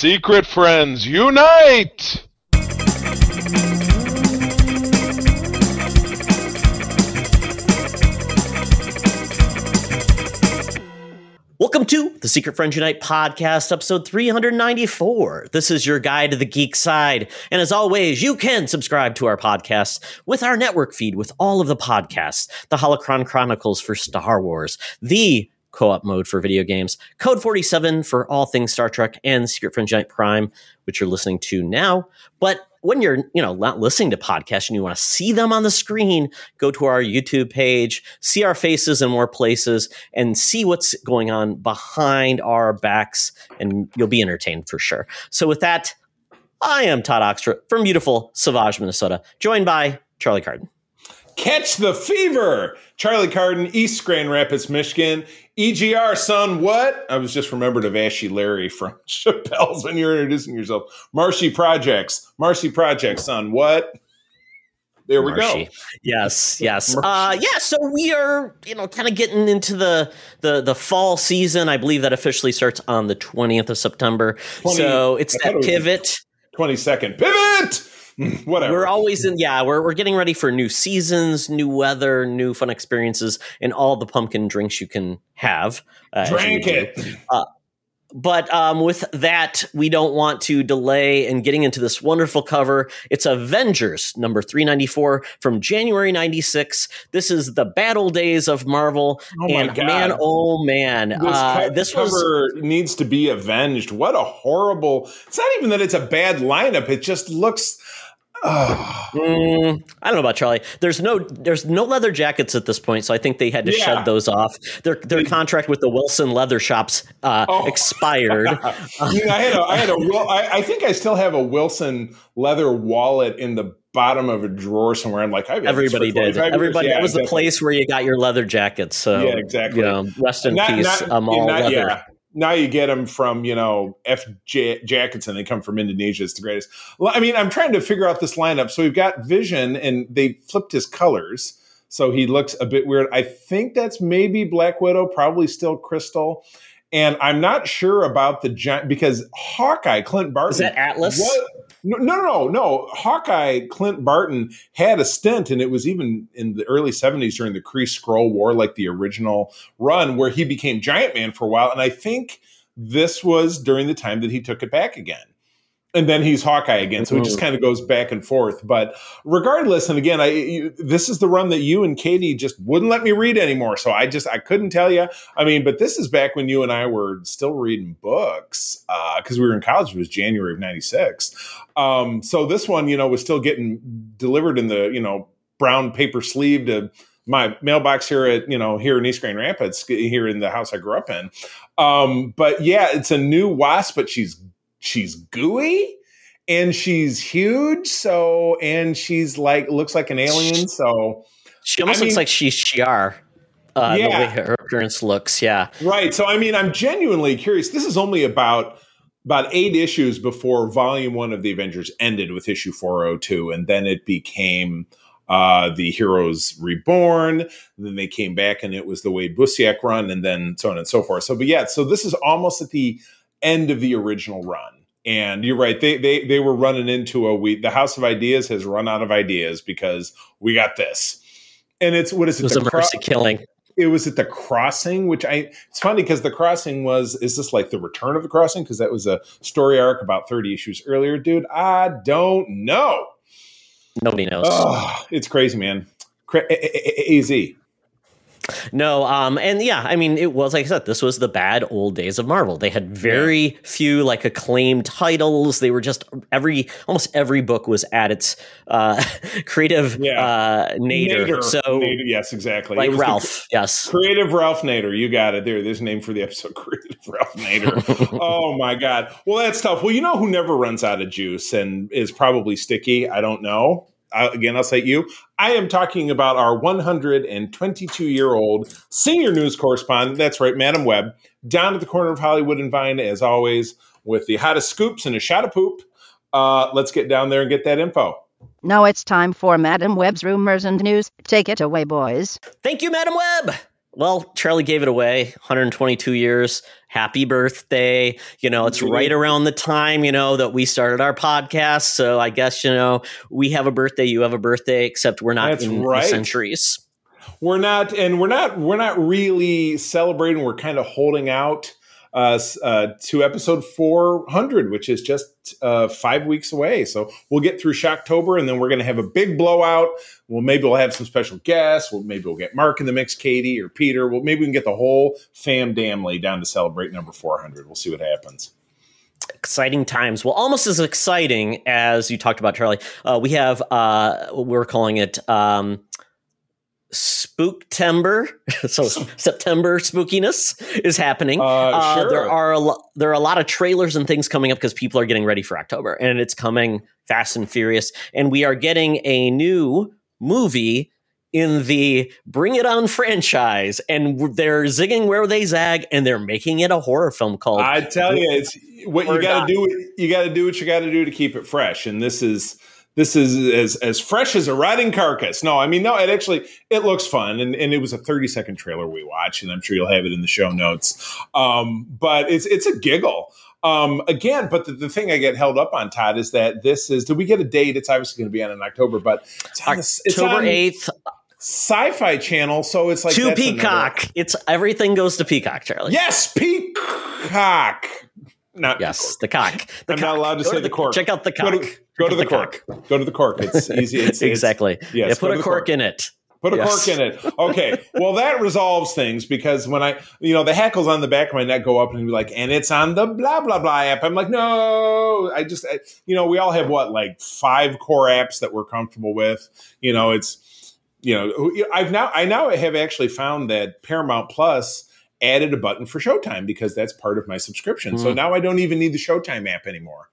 Secret friends, unite! Welcome to the Secret Friends Unite podcast, episode 394. This is your guide to the geek side. And as always, you can subscribe to our podcast with our network feed with all of the podcasts the Holocron Chronicles for Star Wars, the co op mode for video games, Code 47 for all things Star Trek, and Secret Friends Unite Prime, which you're listening to now. But when you're you know not listening to podcasts and you want to see them on the screen go to our youtube page see our faces in more places and see what's going on behind our backs and you'll be entertained for sure. So with that i am todd oxtra from beautiful savage minnesota joined by charlie carden Catch the fever. Charlie Carden, East Grand Rapids, Michigan. EGR, son, what? I was just remembered of Ashy Larry from Chappelle's when you're introducing yourself. Marshy Projects. Marcy Projects, son, what? There we Marshy. go. Yes, yes. Uh, yeah, so we are, you know, kind of getting into the, the the fall season. I believe that officially starts on the 20th of September. 20, so it's that it pivot. 22nd. Pivot! whatever. We're always in, yeah, we're, we're getting ready for new seasons, new weather, new fun experiences, and all the pumpkin drinks you can have. Uh, Drink it. Uh, but um, with that, we don't want to delay in getting into this wonderful cover. It's Avengers number 394 from January 96. This is the battle days of Marvel. Oh and God. man, oh man. This, uh, co- this cover was, needs to be avenged. What a horrible. It's not even that it's a bad lineup, it just looks mm, I don't know about Charlie. There's no there's no leather jackets at this point, so I think they had to yeah. shed those off. Their their contract with the Wilson Leather Shops uh, oh. expired. I, had a I had a I, I think I still have a Wilson leather wallet in the bottom of a drawer somewhere. I'm like, everybody did. Everybody yeah, that was exactly. the place where you got your leather jackets. So yeah, exactly. You know, rest in not, peace. Not, um, all not, leather. Yeah now you get them from you know F. J- jackets and they come from Indonesia. It's the greatest. Well, I mean, I'm trying to figure out this lineup. So we've got Vision, and they flipped his colors, so he looks a bit weird. I think that's maybe Black Widow, probably still Crystal. And I'm not sure about the giant because Hawkeye, Clint Barton. Is that Atlas? What, no, no, no, no. Hawkeye, Clint Barton had a stint, and it was even in the early 70s during the Kree Skrull War, like the original run, where he became Giant Man for a while. And I think this was during the time that he took it back again and then he's Hawkeye again. So he just mm-hmm. kind of goes back and forth. But regardless, and again, I you, this is the run that you and Katie just wouldn't let me read anymore. So I just I couldn't tell you. I mean, but this is back when you and I were still reading books because uh, we were in college. It was January of '96. Um, so this one, you know, was still getting delivered in the you know brown paper sleeve to my mailbox here at you know here in East Grand Rapids, here in the house I grew up in. Um, but yeah, it's a new wasp, but she's she's gooey and she's huge. So and she's like looks like an alien. So she almost I looks mean, like she's Shi'ar. Uh, yeah. the way her appearance looks, yeah. Right. So I mean, I'm genuinely curious. This is only about about eight issues before Volume One of the Avengers ended with issue 402, and then it became uh, the Heroes Reborn. Then they came back, and it was the Wade Busiek run, and then so on and so forth. So, but yeah, so this is almost at the end of the original run. And you're right. They they they were running into a we the House of Ideas has run out of ideas because we got this. And it's what is it? It was a mercy cro- killing. It was at the crossing, which I it's funny because the crossing was is this like the return of the crossing? Because that was a story arc about 30 issues earlier, dude. I don't know. Nobody knows. Oh, it's crazy, man. Cra- easy. No, um, and yeah, I mean, it was like I said, this was the bad old days of Marvel. They had very yeah. few like acclaimed titles. They were just every almost every book was at its uh, creative yeah. uh, nadir. Nader. So Nader, yes, exactly. Like Ralph, the, yes, creative Ralph Nader. You got it. There, there's a name for the episode. Creative Ralph Nader. oh my god. Well, that's tough. Well, you know who never runs out of juice and is probably sticky. I don't know again, I'll say you. I am talking about our 122 year old senior news correspondent. That's right, Madam Webb, down at the corner of Hollywood and Vine, as always, with the hottest scoops and a shot of poop. Uh, let's get down there and get that info. Now it's time for Madam Webb's rumors and news. Take it away, boys. Thank you, Madam Web. Well, Charlie gave it away 122 years. Happy birthday. You know, it's right around the time, you know, that we started our podcast. So I guess, you know, we have a birthday, you have a birthday, except we're not That's in right. centuries. We're not, and we're not, we're not really celebrating. We're kind of holding out uh, uh, to episode 400, which is just uh, five weeks away. So we'll get through Shocktober, and then we're going to have a big blowout. Well, maybe we'll have some special guests. Well, maybe we'll get Mark in the mix, Katie or Peter. Well, maybe we can get the whole fam damly down to celebrate number 400. We'll see what happens. exciting times. Well, almost as exciting as you talked about, Charlie. Uh, we have uh, we're calling it um, Spooktember. so September spookiness is happening. Uh, sure. There are a lo- there are a lot of trailers and things coming up because people are getting ready for October, and it's coming fast and furious. And we are getting a new movie in the Bring It On franchise, and they're zigging where they zag, and they're making it a horror film called. I tell you, it's what you got to do. You got to do what you got to do to keep it fresh. And this is this is as as fresh as a rotting carcass. No, I mean no. It actually it looks fun, and and it was a thirty second trailer we watched, and I'm sure you'll have it in the show notes. Um, but it's it's a giggle. Um, again, but the, the thing I get held up on, Todd, is that this is. Did we get a date? It's obviously going to be on in October, but October eighth Sci-Fi Channel, so it's like to that's another- Peacock. It's everything goes to Peacock, Charlie. Yes, Peacock. Not Yes, the cock. The I'm cock. not allowed to Go say the cork. Check out the Go cock. to, go to the, the cork. Go to the cork. It's easy. It's, it's- exactly. yes, yeah, put a cork, cork. in it. Put a Yes. cork in it. Okay. Well, that resolves things because when I, you know, the hackles on the back of my neck go up and be like, and it's on the blah blah blah app. I'm like, no. I just, I, you know, we all have what like five core apps that we're comfortable with. You know, it's, you know, I've now, I now have actually found that Paramount Plus added a button for Showtime because that's part of my subscription. So Mm. now I don't even need the Showtime app anymore.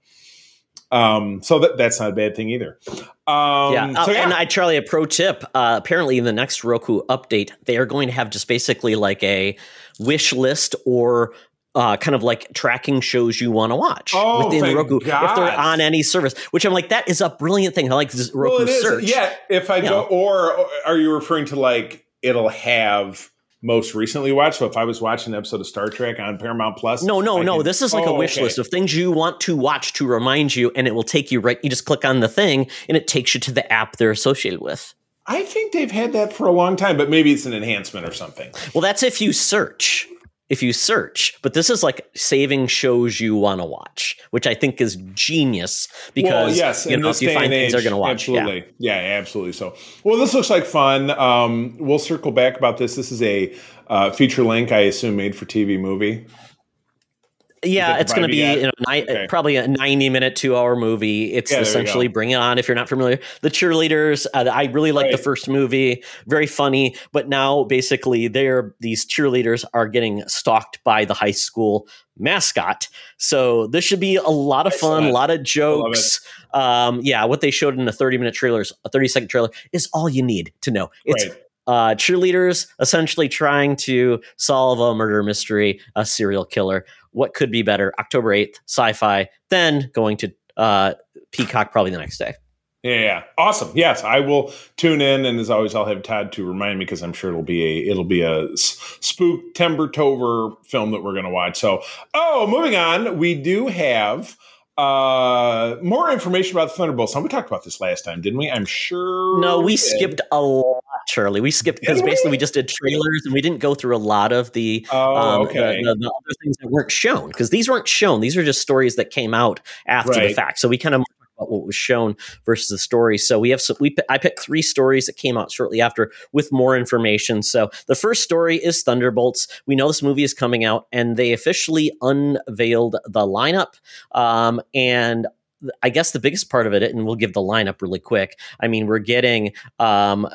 Um, so that that's not a bad thing either. Um, yeah. Uh, so yeah. And I, Charlie, a pro tip. Uh, apparently, in the next Roku update, they are going to have just basically like a wish list or uh, kind of like tracking shows you want to watch Oh, within Roku if they're on any service. Which I'm like, that is a brilliant thing. I like this Roku well, search. Yeah, if I go, or, or are you referring to like it'll have most recently watched? So if I was watching an episode of Star Trek on Paramount Plus, No, no, I no. can- This is like a Oh, wish okay. list of things you want to watch to remind you, and it will take you right. You just click on the thing, and it takes you to the app they're associated with. I think they've had that for a long time, but maybe it's an enhancement or something. Well, that's if you search. If you search, but this is like saving shows you want to watch, which I think is genius because well, yes, you know if you find and things age, they're going to watch. Yeah. Absolutely, yeah. absolutely. So, well, this looks like fun. Um, we'll circle back about this. This is a uh, feature length, I assume, made for TV movie. Yeah, it's going to be you know, ni- Okay. probably a 90 minute, two hour movie. It's Yeah, essentially. Bring It On if you're not familiar. The cheerleaders, uh, I really like the first movie, very funny. But now basically, they're these cheerleaders are getting stalked by the high school mascot. So this should be a lot of fun, a lot of jokes. Um, yeah, what they showed in the 30 minute trailers, a 30 second trailer, is all you need to know. It's Right. uh, cheerleaders essentially trying to solve a murder mystery, a serial killer. What could be better? October 8th, sci fi, then going to uh, Peacock probably the next day. Yeah, yeah, awesome. Yes, I will tune in, and as always, I'll have Todd to remind me because I'm sure it'll be a it'll be a spook timber tover film that we're going to watch. So, oh, moving on, we do have uh more information about the Thunderbolts. And we talked about this last time, didn't we? I'm sure. No, we did. skipped a lot, Charlie. We skipped because basically we just did trailers and we didn't go through a lot of the Oh, um, okay. the, the, the other things that weren't shown because these weren't shown. These are just stories that came out after the fact. So we kind of about what was shown versus the story. So we have some, we I picked three stories that came out shortly after with more information. So the first story is Thunderbolts. We know this movie is coming out, and they officially unveiled the lineup. Um, and I guess the biggest part of it, and we'll give the lineup really quick. I mean, we're getting. Um, uh,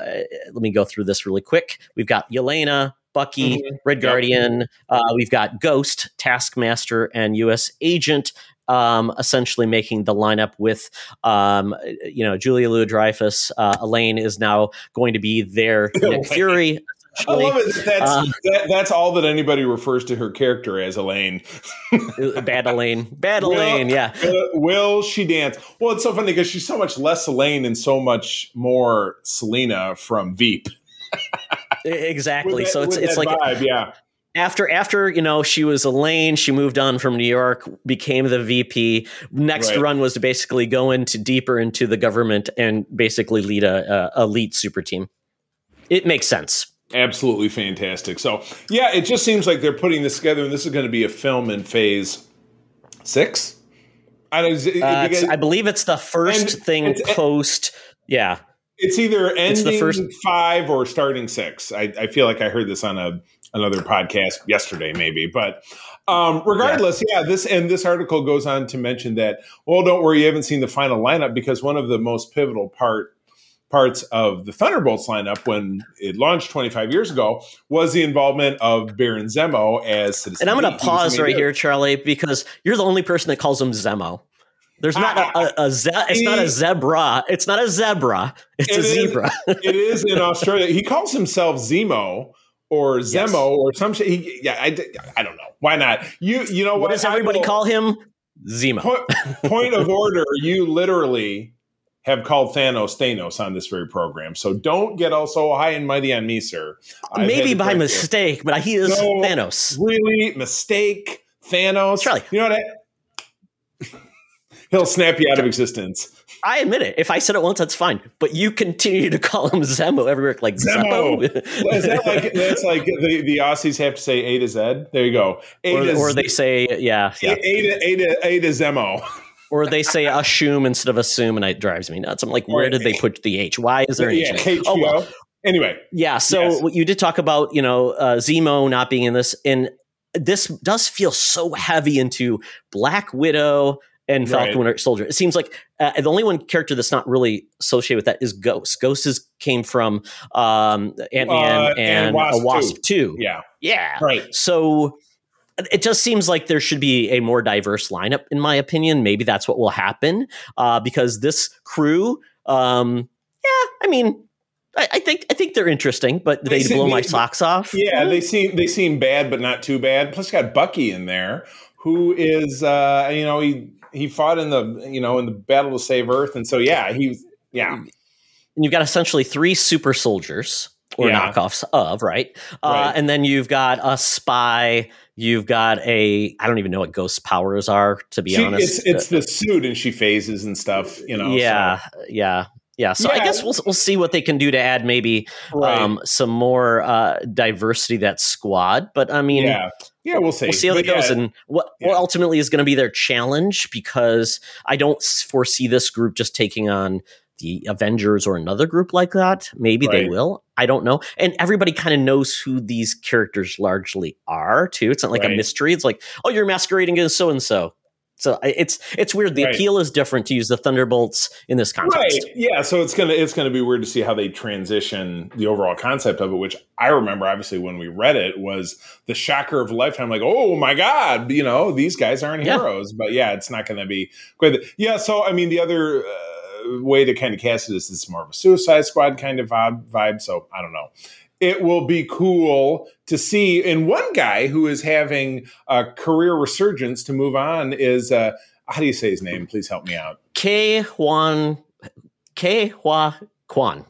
let me go through this really quick. We've got Yelena, Bucky, Mhm. Red. Guardian. Uh, we've got Ghost, Taskmaster, and U.S. Agent. Um, essentially making the lineup with, um, you know, Julia Louis Dreyfus. Uh, Elaine is now going to be their Nick Fury. I love it. that That's Uh, that, that's all that anybody refers to her character as Elaine. Bad Elaine. Bad Will- Elaine. Yeah. Uh, will she dance? Well, it's so funny because she's so much less Elaine and so much more Selina from Veep. exactly. With so it's it's like vibe, yeah. after after you know she was Elaine, she moved on from New York, became the VP. Next Right. run was to basically go into deeper into the government and basically lead a, a elite super team. It makes sense. Absolutely fantastic. So yeah, it just seems like they're putting this together, and this is going to be a film in phase six. I it, Uh, it's- because I believe it's the first And thing it's- post. Yeah, it's either ending the first- five or starting six. I, I feel like I heard this on a another podcast yesterday, maybe. But um, regardless, yeah. This and this article goes on to mention that. Well, don't worry, you haven't seen the final lineup because one of the most pivotal part parts of the Thunderbolts lineup when it launched 25 years ago was the involvement of Baron Zemo as Citizen and I'm going to pause right here, Charlie, because you're the only person that calls him Zemo. There's not a, a, a ze- It's not a zebra. It's not a zebra. It's It a is- zebra. it is in Australia. He calls himself Zemo or Zemo Yes. or some shit. He, yeah, I, I don't know. Why not? You you know what? what does everybody will- call him? Zemo. Point, point of order. You literally have called Thanos Thanos on this very program. So don't get all so high and mighty on me, sir. I've Maybe by you. mistake, but he is No. Thanos. Really mistake Thanos. Charlie. You know what? I- He'll snap you out of existence. I admit it. If I said it once, that's fine. But you continue to call him Zemo everywhere, like Zemo. Zemo. Is that like that's like the, the Aussies have to say A to Z? There you go. A or, to or Z- they say, yeah, yeah. A, a to A to A to Zemo. Or they say assume instead of assume, and it drives me nuts. I'm like, where did they put the H? Why is there an yeah, H? Oh, well. Anyway, Yeah. So Yes. you did talk about, you know, uh, Zemo not being in this, and this does feel so heavy into Black Widow and Falcon Right. Winter Soldier. It seems like uh, the only one character that's not really associated with that is Ghost. Ghost is came from um, Ant Man Uh, and, and a Wasp Wasp too. yeah, Yeah. right. So it just seems like there should be a more diverse lineup, in my opinion. Maybe that's what will happen uh, because this crew, um, yeah, I mean, I, I think I think they're interesting, but they, They seem- blow my they- socks off. Yeah, they seem they seem bad, but not too bad. Plus, you got Bucky in there, who is uh, you know he he fought in the you know in the battle to save Earth, and so yeah, he yeah and you've got essentially three super soldiers or Yeah. knockoffs of right, uh, Right. and then you've got a spy. You've got a I don't even know what ghost powers are to be She- honest. it's it's the suit and she phases and stuff. You know, yeah, yeah, yeah. So I guess we'll we'll see what they can do to add maybe right. um, some more uh, diversity that squad. But I mean, yeah, yeah, we'll see. we'll see how But that goes, yeah, and what Yeah. what ultimately is going to be their challenge because I don't foresee this group just taking on the Avengers or another group like that. Maybe they will. I don't know. And everybody kind of knows who these characters largely are too. It's not like a mystery. It's like, oh, you're masquerading as so and so. So it's it's weird. The Right. appeal is different to use the Thunderbolts in this context. Right. Yeah. So it's gonna it's gonna be weird to see how they transition the overall concept of it, which I remember obviously when we read it was the shocker of a lifetime. Like, oh my god, you know these guys aren't Yeah. heroes. But yeah, it's not gonna be quite. The, yeah. So I mean, the other uh, way to kind of cast it is it's more of a Suicide Squad kind of vibe. vibe so I don't know. It will be cool to see. And one guy who is having a career resurgence to move on is uh, how do you say his name? Please help me out. K Juan K Hua Kwan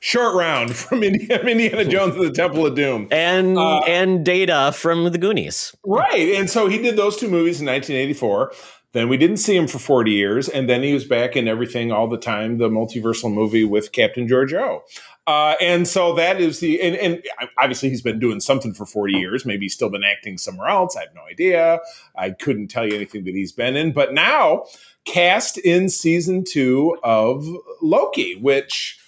Short round from Indiana, Indiana Jones and the Temple of Doom. and Uh, and Data from the Goonies. Right. And so he did those two movies in 1984. Then we didn't see him for 40 years. And then he was back in everything all the time, the multiversal movie with Captain Georgiou. Uh, and so that is the, and, and obviously he's been doing something for 40 years. Maybe he's still been acting somewhere else. I have no idea. I couldn't tell you anything that he's been in. But now, cast in season two of Loki, which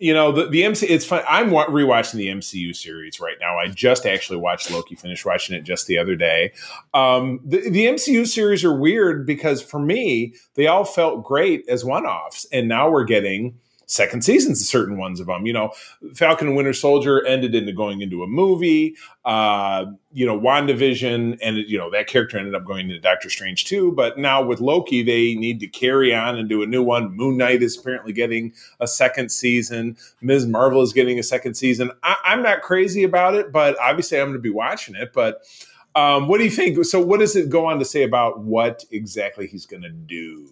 you know the the MC. It's fun. I'm rewatching the MCU series right now. I just actually watched Loki. Finished watching it just the other day. Um, the the MCU series are weird because for me they all felt great as one offs, and now we're getting second seasons of certain ones of them. You know, Falcon and Winter Soldier ended into going into a movie. Uh, you know, WandaVision, and you know that character ended up going into Doctor Strange too. But now with Loki, they need to carry on and do a new one. Moon Knight is apparently getting a second season. Ms. Marvel is getting a second season. I, I'm not crazy about it, but obviously I'm going to be watching it. But um, what do you think? So, what does it go on to say about what exactly he's going to do?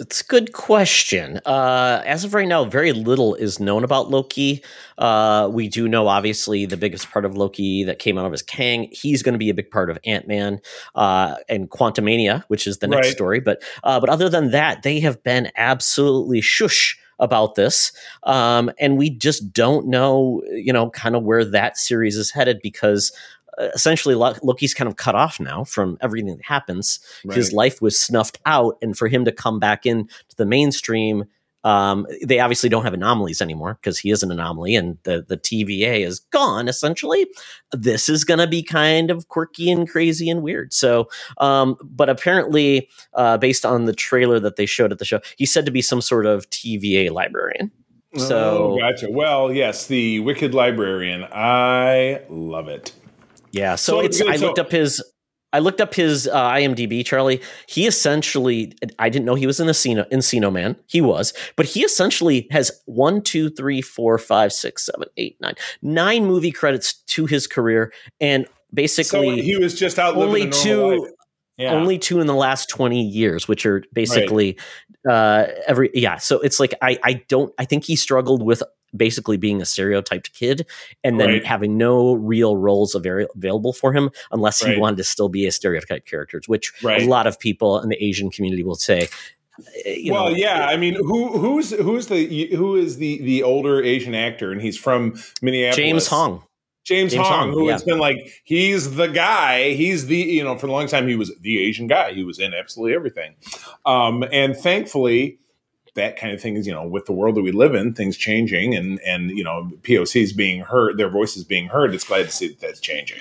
It's a good question. Uh, as of right now, very little is known about Loki. Uh, we do know, obviously, the biggest part of Loki that came out of is Kang. He's going to be a big part of Ant Man uh, and Quantumania, which is the next Right. story. But uh, but other than that, they have been absolutely shush about this, um, and we just don't know, you know, kind of where that series is headed because. Essentially, Lo- Loki's kind of cut off now from everything that happens his life was snuffed out and for him to come back in to the mainstream um, they obviously don't have anomalies anymore because he is an anomaly and the, the TVA is gone essentially. This is going to be kind of quirky and crazy and weird. So, um, but apparently, uh, based on the trailer that they showed at the show, he's said to be some sort of TVA librarian. So- oh, gotcha. Well, yes, the Wicked Librarian. I love it. Yeah. So, So, it's, okay, I so- looked up his. I looked up his uh, IMDb, Charlie. He essentially, I didn't know he was in Encino, Encino Man. He was, but he essentially has one, two, three, four, five, six, seven, eight, nine, nine movie credits to his career, and So basically he was just out living only two, life. Yeah. only two in the last twenty years, which are basically uh, every yeah. So it's like I I don't I think he struggled with basically being a stereotyped kid and then Right. having no real roles available for him unless he Right. wanted to still be a stereotyped character, which Right. a lot of people in the Asian community will say. uh, you well, know, yeah. I mean, who who's who's the who is the the older Asian actor, and he's from Minneapolis. James Hong. James, James Hong, Hong, who yeah. has been like he's the guy. He's the you know for a long time he was the Asian guy. He was in absolutely everything, um, and thankfully that kind of thing is you know with the world that we live in, things changing and and you know POCs being heard, their voices being heard. It's glad to see that that's changing.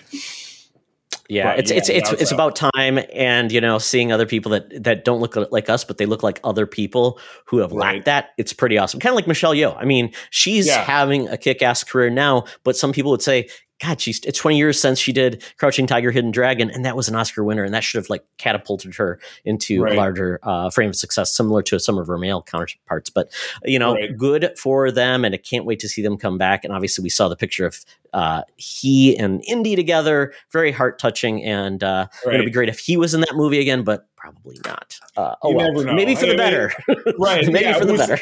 Yeah, But, it's yeah, it's it's it's about time, and you know, seeing other people that that don't look like us, but they look like other people who have Right. lacked that. It's pretty awesome. Kind of like Michelle Yeoh. I mean, she's Yeah. having a kick-ass career now, but some people would say, God, she's it's 20 years since she did Crouching Tiger, Hidden Dragon, and that was an Oscar winner, and that should have like catapulted her into Right. a larger uh, frame of success, similar to some of her male counterparts. But you know, Right. good for them, and I can't wait to see them come back. And obviously, we saw the picture of uh, he and Indy together, very heart touching, and uh, Right. it'd be great if he was in that movie again, but probably not. Uh, oh You well, never know. maybe for I the mean, better. right, maybe yeah, for the better.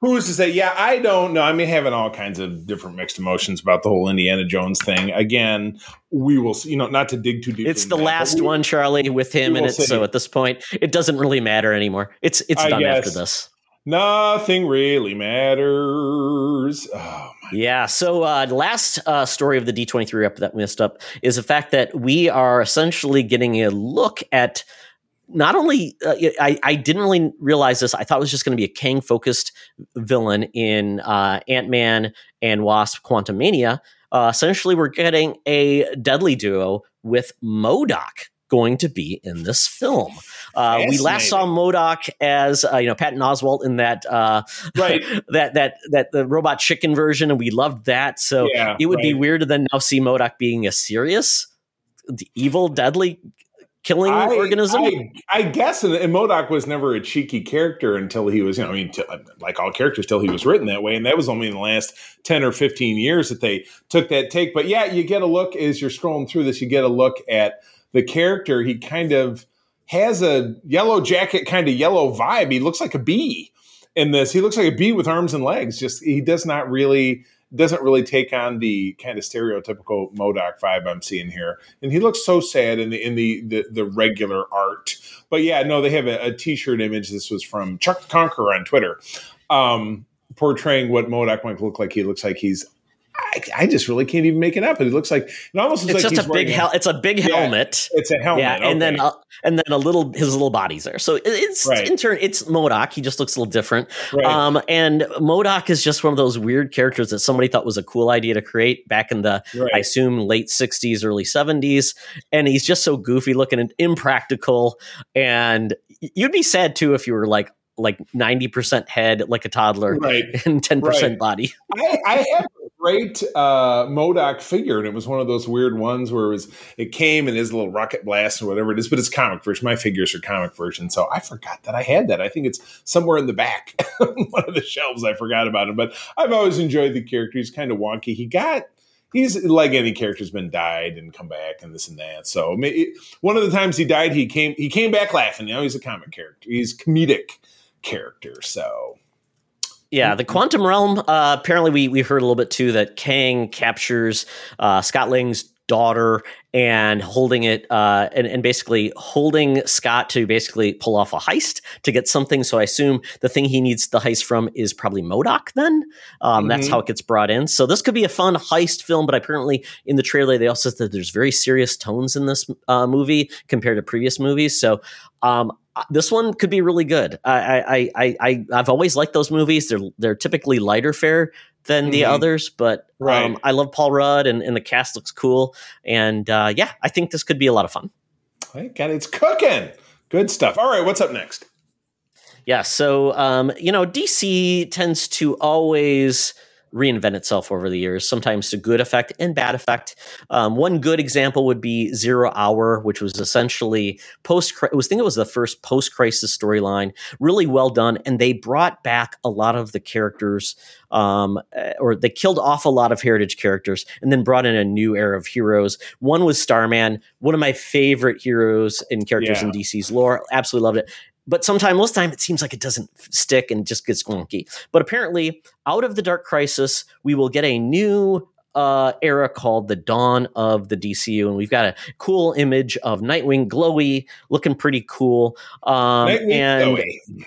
Who's to say? Yeah, I don't know. I mean, having all kinds of different mixed emotions about the whole Indiana Jones thing. Again, we will see. You know, not to dig too deep. It's the that, last we- one, Charlie, with him we in it. see. So at this point, it doesn't really matter anymore. It's it's I done after this. Nothing really matters. Oh, my. Yeah. So, uh, last uh, story of the D23 up that we missed up is the fact that we are essentially getting a look at not only, uh, I, I didn't really realize this. I thought it was just going to be a Kang focused villain in uh, Ant Man and Wasp Quantumania. Uh, essentially, we're getting a deadly duo with MODOK going to be in this film. Uh, we last saw MODOK as uh, you know Patton Oswalt in that uh, Right. that that that the robot chicken version, and we loved that. So Yeah, it would be weird to then now see MODOK being a serious, evil, deadly killing I, organism. I, I guess, and, and MODOK was never a cheeky character until he was, you know, I mean, t- uh, like all characters, till he was written that way, and that was only in the last ten or fifteen years that they took that take. But yeah, you get a look as you're scrolling through this, you get a look at the character. He kind of has a yellow jacket, kind of yellow vibe. He looks like a bee in this. He looks like a bee with arms and legs. Just he does not really doesn't really take on the kind of stereotypical MODOK vibe I'm seeing here. And he looks so sad in the in the the, the regular art. But yeah, no, they have a, t-shirt image. This was from Chuck Conqueror on Twitter, um, portraying what MODOK might look like. He looks like he's. I, I just really can't even make it up. It looks like it almost looks it's like just he's a big hel- It's a big Yeah, helmet. It's a helmet. Yeah, and then okay. uh, and then a little his little body's there. So it- it's Right. in turn it's MODOK. He just looks a little different. Right. Um, and MODOK is just one of those weird characters that somebody thought was a cool idea to create back in the Right. I assume late '60s, early '70s. And he's just so goofy looking and impractical. And you'd be sad too if you were like like 90% head like a toddler right. and 10% Right. body. I, I have a great uh, MODOK figure, and it was one of those weird ones where it was it came in his little rocket blast or whatever it is, but it's comic version. My figures are comic version, so I forgot that I had that. I think it's somewhere in the back, one of the shelves. I forgot about it, but I've always enjoyed the character. He's kind of wonky. He got. He's like any character's been died and come back and this and that. So one of the times he died, he came he came back laughing. You know, he's a comic character. He's comedic character. So yeah, the quantum realm. Uh, apparently, we we heard a little bit too that Kang captures uh, Scott Lang's daughter and holding it uh, and, and basically holding Scott to basically pull off a heist to get something. So I assume the thing he needs the heist from is probably MODOK Then um, mm-hmm. that's how it gets brought in. So this could be a fun heist film. But apparently in the trailer they also said that there's very serious tones in this uh, movie compared to previous movies. So um, uh, this one could be really good. I, I, I, I, I've always liked those movies. They're they're typically lighter fare than mm-hmm. the others, but right. um, I love Paul Rudd and, and, the cast looks cool. And uh, yeah, I think this could be a lot of fun. God, it's cooking. Good stuff. All right, what's up next? Yeah, so um, you know, DC tends to always reinvent itself over the years, sometimes to good effect and bad effect. Um, one good example would be Zero Hour, which was essentially post. I was think it was the first post crisis storyline, really well done, and they brought back a lot of the characters. Um, eh, or they killed off a lot of heritage characters and then brought in a new era of heroes. One was Starman, one of my favorite heroes and characters yeah. in DC's lore. Absolutely loved it but sometimes most time it seems like it doesn't stick and just gets wonky but apparently out of the dark crisis we will get a new uh, era called the dawn of the dcu and we've got a cool image of nightwing glowy looking pretty cool um, and glowy.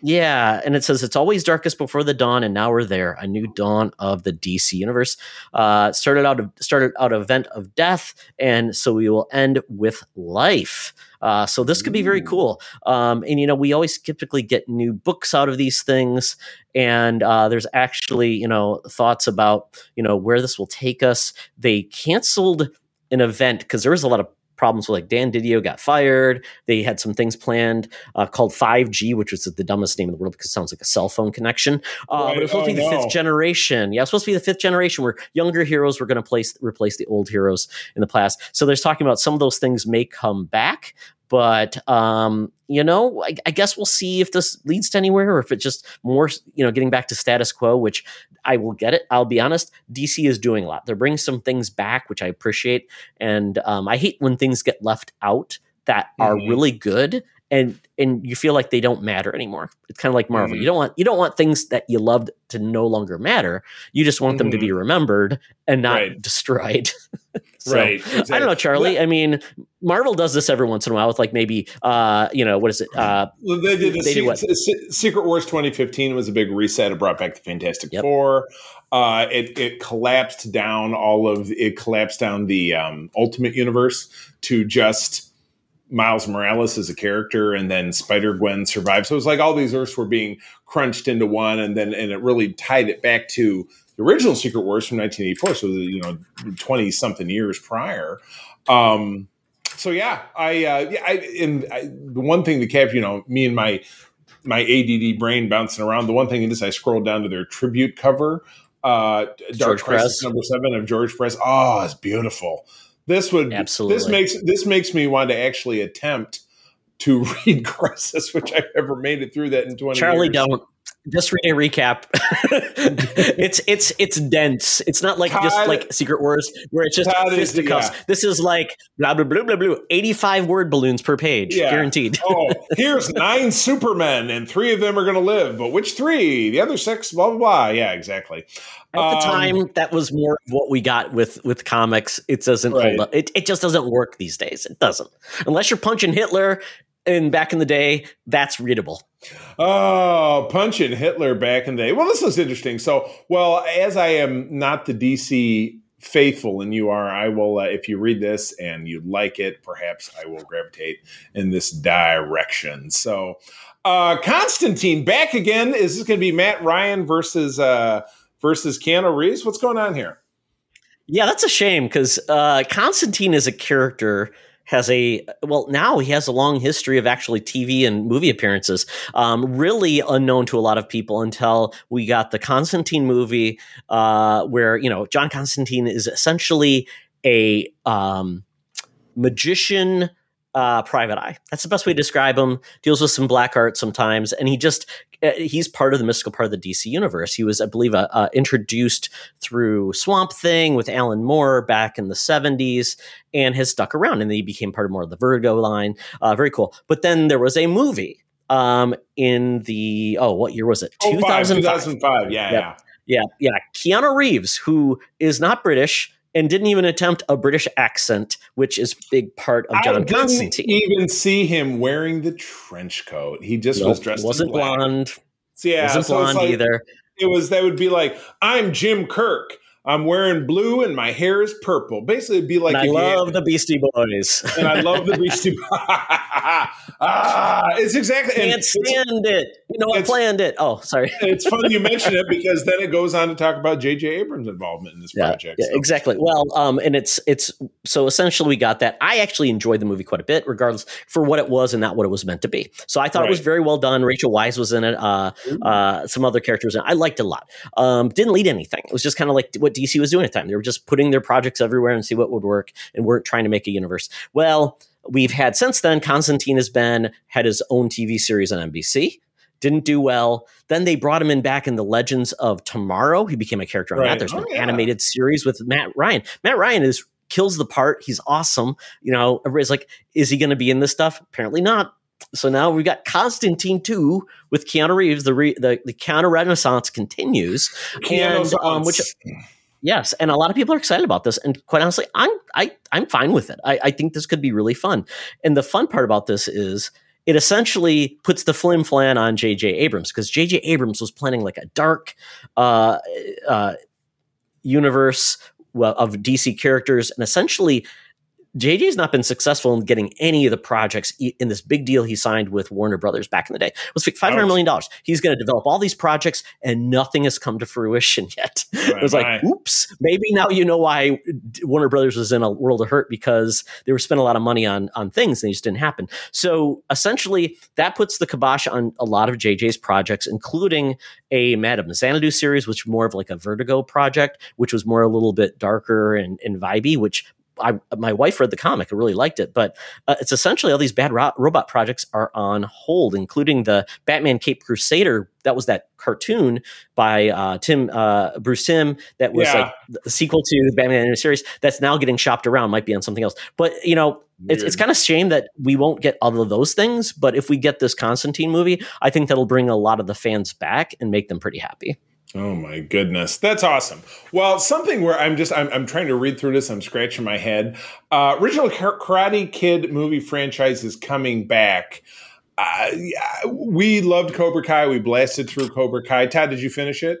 Yeah, and it says it's always darkest before the dawn, and now we're there. A new dawn of the DC universe. Uh, started out of started out event of death, and so we will end with life. Uh, so this could be very cool. Um, and you know, we always typically get new books out of these things, and uh, there's actually you know thoughts about you know where this will take us. They canceled an event because there was a lot of problems with like Dan Didio got fired. They had some things planned uh, called 5G, which was the dumbest name in the world because it sounds like a cell phone connection. Uh, right. But it was supposed oh, to be the no. fifth generation. Yeah, it was supposed to be the fifth generation where younger heroes were going to replace the old heroes in the past. So there's talking about some of those things may come back, but um, you know, I, I, guess we'll see if this leads to anywhere or if it's just more, you know, getting back to status quo. Which I will get it. I'll be honest. DC is doing a lot. They're bringing some things back, which I appreciate, and um, I hate when things get left out that mm-hmm. are really good and and you feel like they don't matter anymore. It's kind of like Marvel. Mm-hmm. You don't want you don't want things that you loved to no longer matter. You just want mm-hmm. them to be mm-hmm. remembered and not right. destroyed. so, right. Exactly. I don't know, Charlie. Yeah. I mean, Marvel does this every once in a while with like maybe uh, you know, what is it? Uh, well, they did the they did Se- Secret Wars 2015 was a big reset. It brought back the Fantastic yep. Four. Uh, it, it collapsed down all of it collapsed down the um, Ultimate Universe to just Miles Morales as a character, and then Spider Gwen survived. So it was like all these Earths were being crunched into one, and then and it really tied it back to the original Secret Wars from 1984. So you know, twenty something years prior. Um, so yeah, I uh, yeah, I, and I, the one thing that kept you know me and my my ADD brain bouncing around. The one thing is I scrolled down to their tribute cover, uh, Dark Crisis number seven of George Pérez. Oh, it's beautiful. This would absolutely. This makes this makes me want to actually attempt to read Crisis, which I never made it through that in twenty. Charlie, years. don't just read a recap. it's it's it's dense. It's not like Todd, just like Secret Wars where it's just Todd fisticuffs. Is, yeah. This is like blah blah blah blah blah. Eighty five word balloons per page, yeah. guaranteed. oh, here's nine Supermen, and three of them are going to live, but which three? The other six, blah blah blah. Yeah, exactly. At um, the time, that was more of what we got with with comics. It doesn't right. hold up. It, it just doesn't work these days. It doesn't unless you're punching Hitler and back in the day, that's readable. Oh, punching Hitler back in the day. Well, this is interesting. So, well, as I am not the DC faithful and you are, I will, uh, if you read this and you like it, perhaps I will gravitate in this direction. So, uh, Constantine back again. Is this going to be Matt Ryan versus, uh, versus Keanu Reeves? What's going on here? Yeah, that's a shame because uh, Constantine is a character has a well now he has a long history of actually TV and movie appearances. Um, really unknown to a lot of people until we got the Constantine movie, uh, where you know John Constantine is essentially a um, magician uh, private eye. That's the best way to describe him. Deals with some black art sometimes, and he just uh, he's part of the mystical part of the DC universe. He was, I believe, uh, uh, introduced through Swamp Thing with Alan Moore back in the '70s, and has stuck around. And then he became part of more of the Vertigo line. Uh, very cool. But then there was a movie um, in the oh, what year was it? 2005. 2005. Yeah, yeah, yeah, yeah. Keanu Reeves, who is not British and didn't even attempt a British accent, which is a big part of John I didn't Constantine. even see him wearing the trench coat. He just Nope, was dressed. wasn't black. blonde, So, yeah, wasn't so blonde like- either. It was that would be like I'm Jim Kirk. I'm wearing blue and my hair is purple. Basically, it'd be like I you had- love the Beastie Boys. and I love the Beastie Boys. Ah, it's exactly. Can't it's, stand it. You know, I planned it. Oh, sorry. it's funny you mention it because then it goes on to talk about J.J. Abrams' involvement in this Yeah, project. yeah, so. exactly. Well, um, and it's it's so essentially we got that. I actually enjoyed the movie quite a bit, regardless for what it was and not what it was meant to be. So I thought it was very well done. Rachel Weisz was in it. Uh, uh, some other characters. In it. I liked it a lot. Um, didn't lead anything. It was just kind of like what DC was doing at the time. They were just putting their projects everywhere and see what would work, and weren't trying to make a universe. Well, we've had since then. Constantine has been had his own TV series on NBC. Didn't do well. Then they brought him in back in the Legends of Tomorrow. He became a character on that. There's Oh, an yeah. animated series with Matt Ryan. Matt Ryan is kills the part. He's awesome. You know, everybody's like, is he going to be in this stuff? Apparently not. So now we've got Constantine 2 with Keanu Reeves. The re, the, the Keanu Renaissance continues. And, um, which Yes, and a lot of people are excited about this. And quite honestly, I'm I I'm fine with it. I, I think this could be really fun. And the fun part about this is it essentially puts the flim flan on J.J. Abrams because J.J. Abrams was planning like a dark uh, uh, universe of DC characters, and essentially. JJ's not been successful in getting any of the projects in this big deal he signed with Warner Brothers back in the day. It was $500 million. He's going to develop all these projects and nothing has come to fruition yet. it was like, right. oops, maybe now you know why Warner Brothers was in a world of hurt because they were spending a lot of money on on things and they just didn't happen. So essentially, that puts the kibosh on a lot of JJ's projects, including a Madame Xanadu series, which was more of like a Vertigo project, which was more a little bit darker and, and vibey, which I, my wife read the comic. I really liked it, but uh, it's essentially all these bad ro- robot projects are on hold, including the Batman Cape Crusader. That was that cartoon by uh, Timm uh, Bruce Timm that was Yeah. like the sequel to the Batman animated series. That's now getting shopped around. Might be on something else, but you know. It's, it's kind of shame that we won't get all of those things, but if we get this Constantine movie, I think that'll bring a lot of the fans back and make them pretty happy. Oh my goodness, that's awesome. Well, something where I'm just I'm, I'm trying to read through this. I'm scratching my head. Uh, original Karate Kid movie franchise is coming back. Uh, we loved Cobra Kai. We blasted through Cobra Kai. Todd, did you finish it?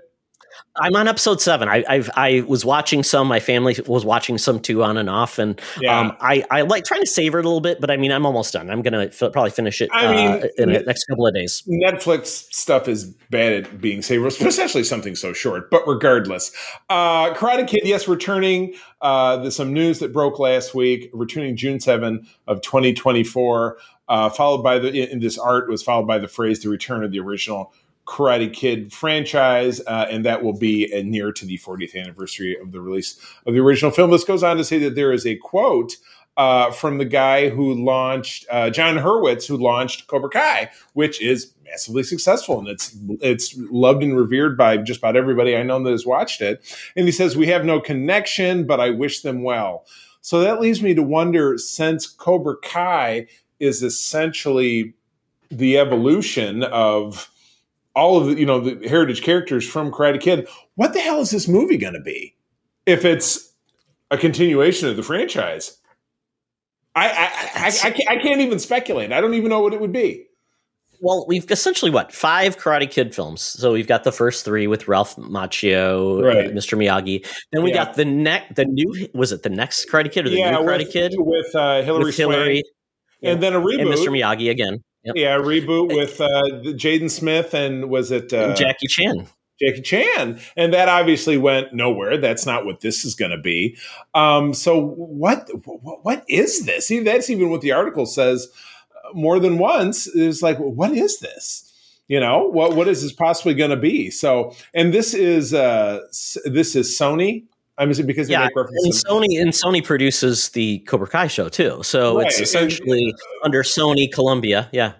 I'm on episode seven. I, I've I was watching some. My family was watching some too, on and off. And Yeah. um, I I like trying to savor it a little bit, but I mean, I'm almost done. I'm gonna f- probably finish it. I mean, uh, in the next couple of days. Netflix stuff is bad at being savable, especially something so short. But regardless, uh, Karate Kid, yes, returning. Uh, there's some news that broke last week. Returning June 7 of 2024. Uh, followed by the in this art was followed by the phrase "the return of the original." Karate Kid franchise, uh, and that will be uh, near to the 40th anniversary of the release of the original film. This goes on to say that there is a quote uh, from the guy who launched uh, Jon Hurwitz, who launched Cobra Kai, which is massively successful and it's it's loved and revered by just about everybody I know that has watched it. And he says, "We have no connection, but I wish them well." So that leaves me to wonder, since Cobra Kai is essentially the evolution of all of the you know the heritage characters from Karate Kid, what the hell is this movie going to be? If it's a continuation of the franchise. I I, I, I, can't, I can't even speculate. I don't even know what it would be. Well, we've essentially what five Karate Kid films. So we've got the first three with Ralph Macchio, Right. uh, Mr. Miyagi. Then we Yeah. got the next, the new was it the next Karate Kid or the new Karate with, Kid with uh, Hilary, with Hilary Swank, and then a reboot. and Mr. Miyagi again, Yep. Yeah, reboot with uh, Jaden Smith and was it uh, and Jackie Chan. Jackie Chan, and that obviously went nowhere. That's not what this is going to be. Um, so what, what what is this? Even that's even what the article says uh, more than once. Is like, what is this? You know, what what is this possibly going to be? So, and this is uh, this is Sony. I'm assuming because they Yeah, make And. Sony and Sony produces the Cobra Kai show too. So it's Right, and- essentially under Sony Columbia. Yeah.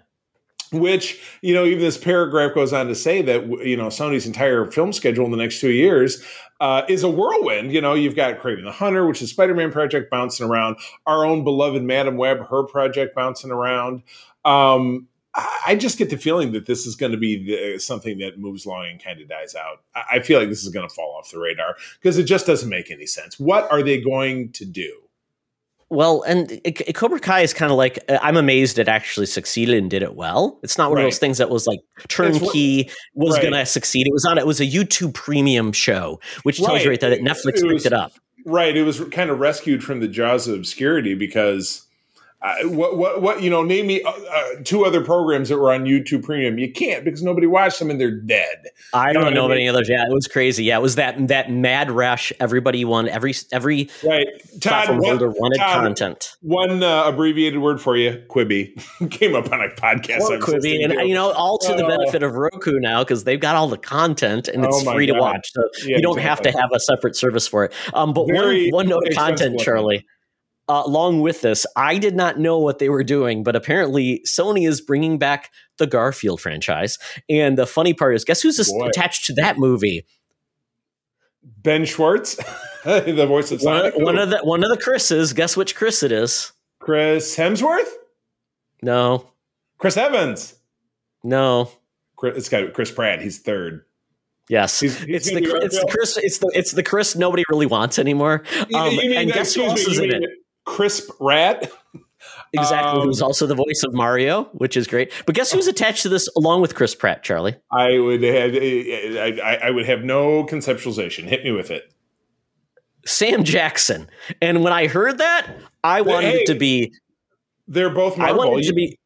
which you know even this paragraph goes on to say that you know sony's entire film schedule in the next two years uh, is a whirlwind you know you've got kraven the hunter which is spider-man project bouncing around our own beloved madam web her project bouncing around um, I, just get the feeling that this is going to be the, something that moves along and kind of dies out. I, feel like this is going to fall off the radar because it just doesn't make any sense. What are they going to do? Well, and it, it, Cobra Kai is kind of like uh, I'm amazed it actually succeeded and did it well. It's not one Right. of those things that was like turnkey was right. going to succeed. It was on. It was a YouTube Premium show, which tells you Right. right there that Netflix It picked it up. Right. It was kind of rescued from the jaws of obscurity because uh, what what what you know? Name me uh, uh, two other programs that were on YouTube Premium. You can't because nobody watched them and they're dead. I know don't I know of mean? any others. Yeah, it was crazy. Yeah, it was that that mad rush. Everybody wanted every every Right. Todd, platform one, holder wanted Todd, content. one uh, abbreviated word for you: Quibi came up on a podcast. Or Quibi, and you know, all to the Oh. benefit of Roku now because they've got all the content and it's Oh free to watch. So Yeah, you don't have to have a separate service for it. Um, but Very one one note of content. Charlie. Uh, along with this, I did not know what they were doing, but apparently Sony is bringing back the Garfield franchise. And the funny part is, guess who's Boy. attached to that movie? Ben Schwartz, the voice of One, Sonic. one of the one of the Chris's. Guess which Chris it is? Chris Hemsworth, No, Chris Evans. no. Chris, it's got Chris Pratt. He's third. Yes, He's- he's it's the Chris- it's the Chris. It's the it's the Chris nobody really wants anymore. Um, You- you and guess who else me, is in mean it? Crisp Rat. Exactly, Um, who's also the voice of Mario, which is great. But guess who's attached to this along with Chris Pratt, Charlie? I would have. I, I, I would have no conceptualization. Hit me with it. Sam Jackson. And when I heard that, I wanted Hey, it to be They're both I Marvel. wanted it to be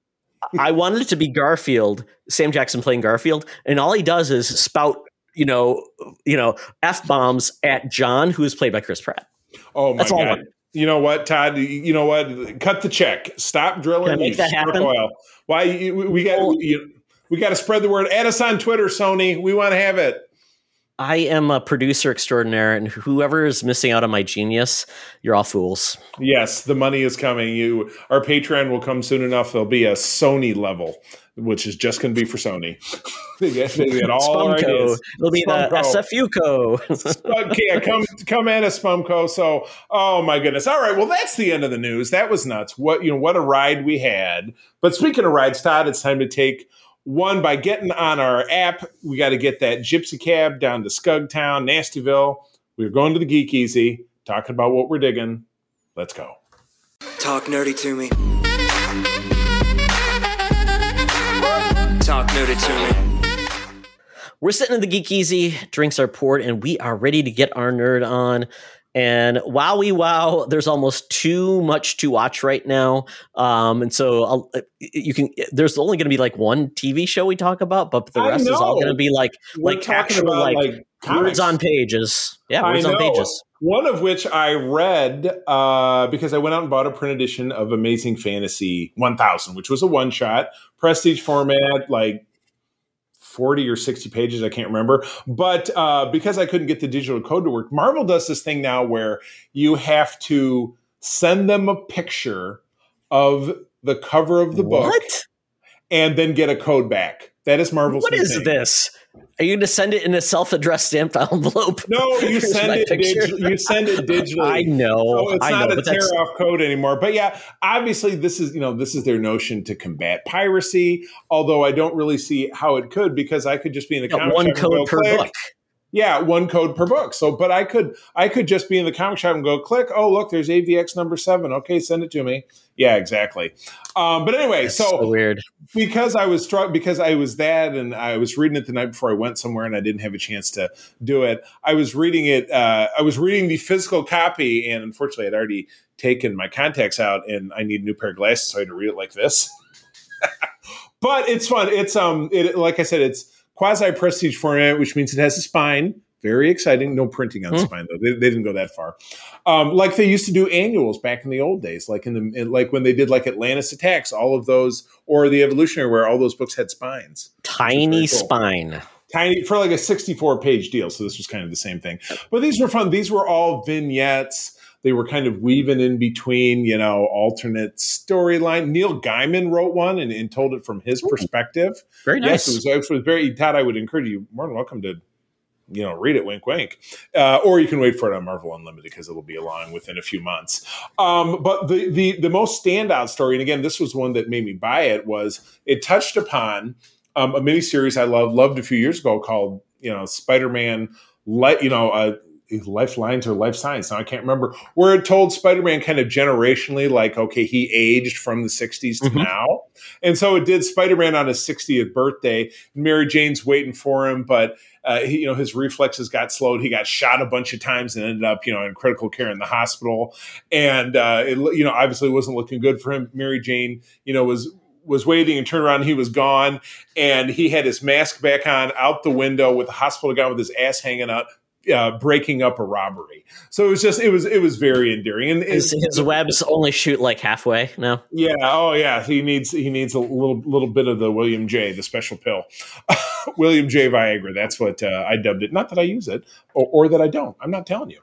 I wanted it to be Garfield, Sam Jackson playing Garfield, and all he does is spout, you know, you know, F bombs at John, who is played by Chris Pratt. oh my that's all I god! You know what, Todd? You know what? Cut the check. Stop drilling. Make that happen? Oil. Why? We- we got. You, we got oh. to spread the word. Add us on Twitter, Sony. We want to have it. I am a producer extraordinaire, and whoever is missing out on my genius, you're all fools. Yes, the money is coming. You, our Patreon will come soon enough. There'll be a Sony level, which is just going to be for Sony. they get, they get all our Spumco. ideas. It'll be the Spumco. SFU co. okay, come come at us, Spumco. So, oh my goodness. All right, well, that's the end of the news. That was nuts. What you know, what a ride we had. But speaking of rides, Todd, it's time to take one by getting on our app. We got to get that gypsy cab down to Skugtown, Nastyville. We're going to the Geek Easy, talking about what we're digging. Let's go. Talk nerdy to me. Talk to me. We're sitting in the Geek Easy, drinks are poured, and we are ready to get our nerd on. And wowie wow, there's almost too much to watch right now. Um, and so I'll, you can. There's only going to be like one TV show we talk about, but the rest is all going to be like We're like talking actual about, like, like, words on pages. Yeah, words on pages. One of which I read uh, because I went out and bought a print edition of Amazing Fantasy 1000, which was a one shot, prestige format, like 40 or 60 pages, I can't remember. But uh, because I couldn't get the digital code to work, Marvel does this thing now where you have to send them a picture of the cover of the book and then get a code back. That is Marvel's What is thing. this? Are you going to send it in a self-addressed stamped envelope? No, you send it. picture. Dig- you send it digitally. I know. So it's I not know, a tear that's off code anymore. But yeah, obviously this is you know this is their notion to combat piracy. Although I don't really see how it could because I could just be in the one shop and go code per click. book. Yeah, one code per book. So, but I could I could just be in the comic shop and go click. Oh, look, there's AVX number seven. Okay, send it to me. Yeah, exactly. Um, but anyway, so so weird. because I was struck because I was that and I was reading it the night before I went somewhere and I didn't have a chance to do it. I was reading it. Uh, I was reading the physical copy, and unfortunately, I'd already taken my contacts out, and I need a new pair of glasses, so I had to read it like this. but it's fun. It's um, it like I said, it's quasi prestige format, which means it has a spine. Very exciting. No printing on the Hmm. spine though. They, they didn't go that far. Um, like they used to do annuals back in the old days, like in the in, like when they did like Atlantis Attacks, all of those, or the Evolutionary, where all those books had spines, Tiny cool. spine. tiny for like a sixty-four page deal. So this was kind of the same thing. But these were fun. These were all vignettes. They were kind of weaving in between, you know, alternate storyline. Neil Gaiman wrote one and, and told it from his perspective. Very nice. Yes, it was, it was very Todd. I would encourage you more than welcome to you know, read it, wink, wink. Uh, or you can wait for it on Marvel Unlimited because it'll be along within a few months. Um, but the, the the most standout story, and again, this was one that made me buy it, was it touched upon um, a miniseries I loved loved a few years ago called you know Spider Man. Let you know. Uh, lifelines or life science now i can't remember. Where it told spider-man kind of generationally like okay he aged from the 60s to Mhm. now. And so it did spider-man on his 60th birthday. Mary jane's waiting for him but uh, he, you know his reflexes got slowed. He got shot a bunch of times and ended up you know in critical care in the hospital. And uh, it, you know obviously wasn't looking good for him. Mary jane you know was was waiting and turned around and he was gone. And he had his mask back on out the window with the hospital gown with his ass hanging out uh, breaking up a robbery so it was just it was it was very endearing and, and His, his webs only shoot like halfway now. yeah. Oh, yeah. He needs he needs a little little bit of the William J. the special pill, William J. Viagra. That's what uh, I dubbed it. Not that I use it or, or that I don't. I'm not telling you.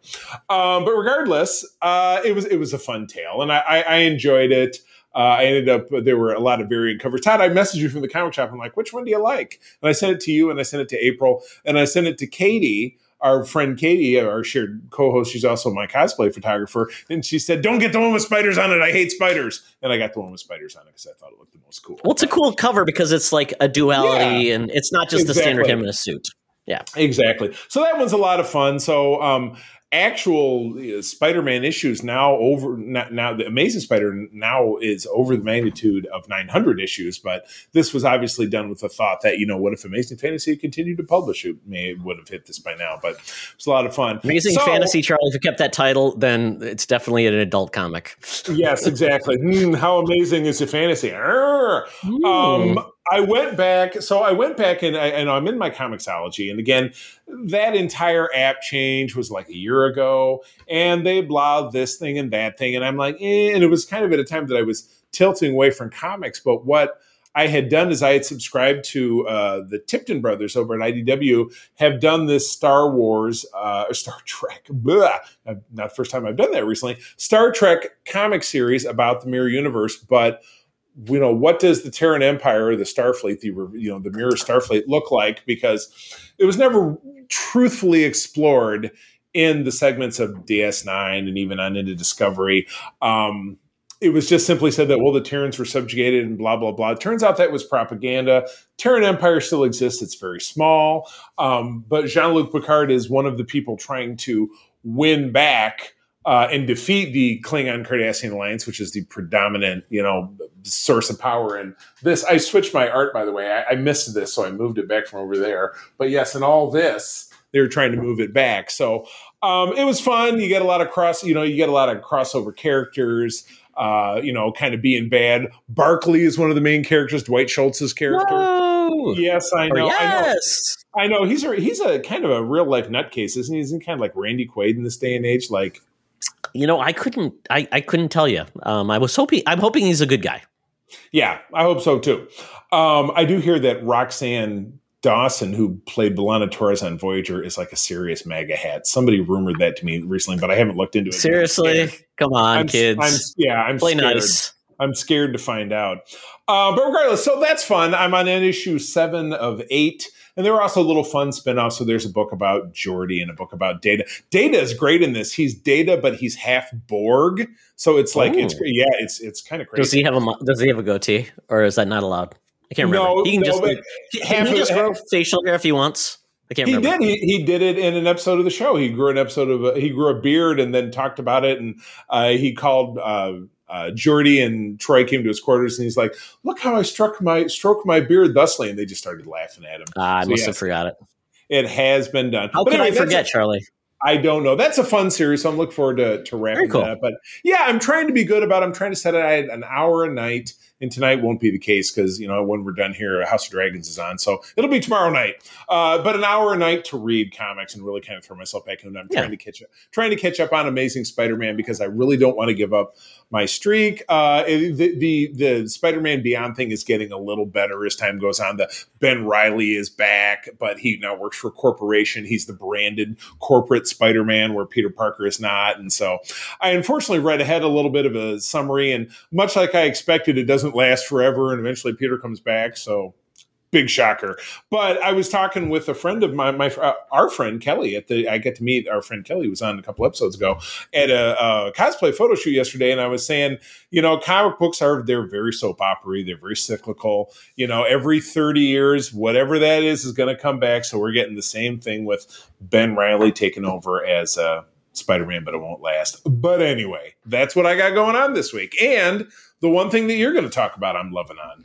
Um, but regardless, uh, it was it was a fun tale, and I, I, I enjoyed it. Uh, I ended up there were a lot of variant covers. Todd, I messaged you from the comic shop. I'm like, which one do you like? And I sent it to you, and I sent it to April, and I sent it to Katie our friend Katie, our shared co-host, she's also my cosplay photographer, and she said, "Don't get the one with spiders on it. I hate spiders." And I got the one with spiders on it because I thought it looked the most cool. Well, it's a cool cover because it's like a duality, and it's not just the standard Exactly. him in a suit. Yeah, exactly. So that one's a lot of fun. So um, actual Spider-Man issues now over now, now the Amazing Spider now is over the magnitude of 900 issues, but this was obviously done with the thought that you know what if Amazing Fantasy had continued to publish it may would have hit this by now, but it's a lot of fun. Amazing So- fantasy, Charlie. If you kept that title, then it's definitely an adult comic. yes, exactly. Hmm, how amazing is the fantasy? Hmm. Um, I went back, so I went back and, I, and I'm in my Comixology. and again, that entire app change was like a year ago, and they blowed this thing and that thing, and I'm like, eh, and it was kind of at a time that I was tilting away from comics, but what I had done is I had subscribed to uh, the Tipton brothers over at IDW have done this Star Wars, uh, or Star Trek, blah, not the first time I've done that recently, Star Trek comic series about the Mirror Universe, but you know what does the Terran Empire, the Starfleet, the you know the Mirror Starfleet look like? Because it was never truthfully explored in the segments of DS9 and even on into Discovery. Um, it was just simply said that well the Terrans were subjugated and blah blah blah. It turns out that was propaganda. Terran Empire still exists. It's very small, um, but Jean Luc Picard is one of the people trying to win back uh, and defeat the Klingon Cardassian alliance, which is the predominant, you know, source of power. And this, I switched my art, by the way. I, I missed this, so I moved it back from over there. But yes, in all this, they were trying to move it back. So um, it was fun. You get a lot of cross, you know, you get a lot of crossover characters. Uh, you know, kind of being bad. Barkley is one of the main characters. Dwight Schultz's character. Whoa! Yes, I know. I know. yes. I know he's a he's a kind of a real life nutcase, isn't he? Isn't he kind of like Randy Quaid in this day and age? Like, You know, I couldn't. I, I couldn't tell you. Um, I was hoping. I'm hoping he's a good guy. yeah, I hope so too. Um, I do hear that Roxann Dawson, who played B'Elanna Torres on Voyager, is like a serious MAGA hat. Somebody rumored that to me recently, but I haven't looked into it. Seriously, come on, I'm, kids. I'm, yeah, I'm Play scared. nice. I'm scared to find out. Uh, but regardless, so that's fun. I'm on issue seven of eight. And there were also little fun spin-offs. So there's a book about Geordi and a book about Data. Data is great in this. He's Data, but he's half Borg. So it's like it's yeah, it's it's kind of crazy. Does he have a Does he have a goatee, or is that not allowed? I can't remember. No, he can no, just but can half he just grow facial hair if he wants. I can't he remember. did. He, he did it in an episode of the show. He grew an episode of. he grew a beard and then talked about it. And uh, he called uh, uh, Geordi and Troi came to his quarters and he's like, "Look how I struck my stroke my beard thusly." And they just started laughing at him. Ah, I So, must have forgot it. It has been done. How But could anyway, I forget, a- Charlie? I don't know. That's a fun series, so I'm looking forward to, to wrapping Very cool. that. But yeah, I'm trying to be good about. it. I'm trying to set it at an hour a night, and tonight won't be the case because you know when we're done here, House of Dragons is on, so it'll be tomorrow night. Uh, but an hour a night to read comics and really kind of throw myself back in. I'm Yeah. trying to catch up, trying to catch up on Amazing Spider-Man because I really don't want to give up my streak. Uh, the the the Spider-Man Beyond thing is getting a little better as time goes on. The Ben Reilly is back, but he now works for a corporation. He's the branded corporate Spider-Man, where Peter Parker is not. And so, I unfortunately read ahead a little bit of a summary, and much like I expected, it doesn't last forever, and eventually Peter comes back. So. big shocker. But I was talking with a friend of mine, my uh, our friend Kelly at the. I get to meet our friend Kelly was on a couple episodes ago at a, a cosplay photo shoot yesterday, and I was saying, you know, comic books are they're very soap opery, they're very cyclical. You know, every thirty years, whatever that is, is going to come back. So we're getting the same thing with Ben Reilly taking over as. Uh, Spider-Man, but it won't last. But anyway, that's what I got going on this week. And the one thing that you're going to talk about, I'm loving on.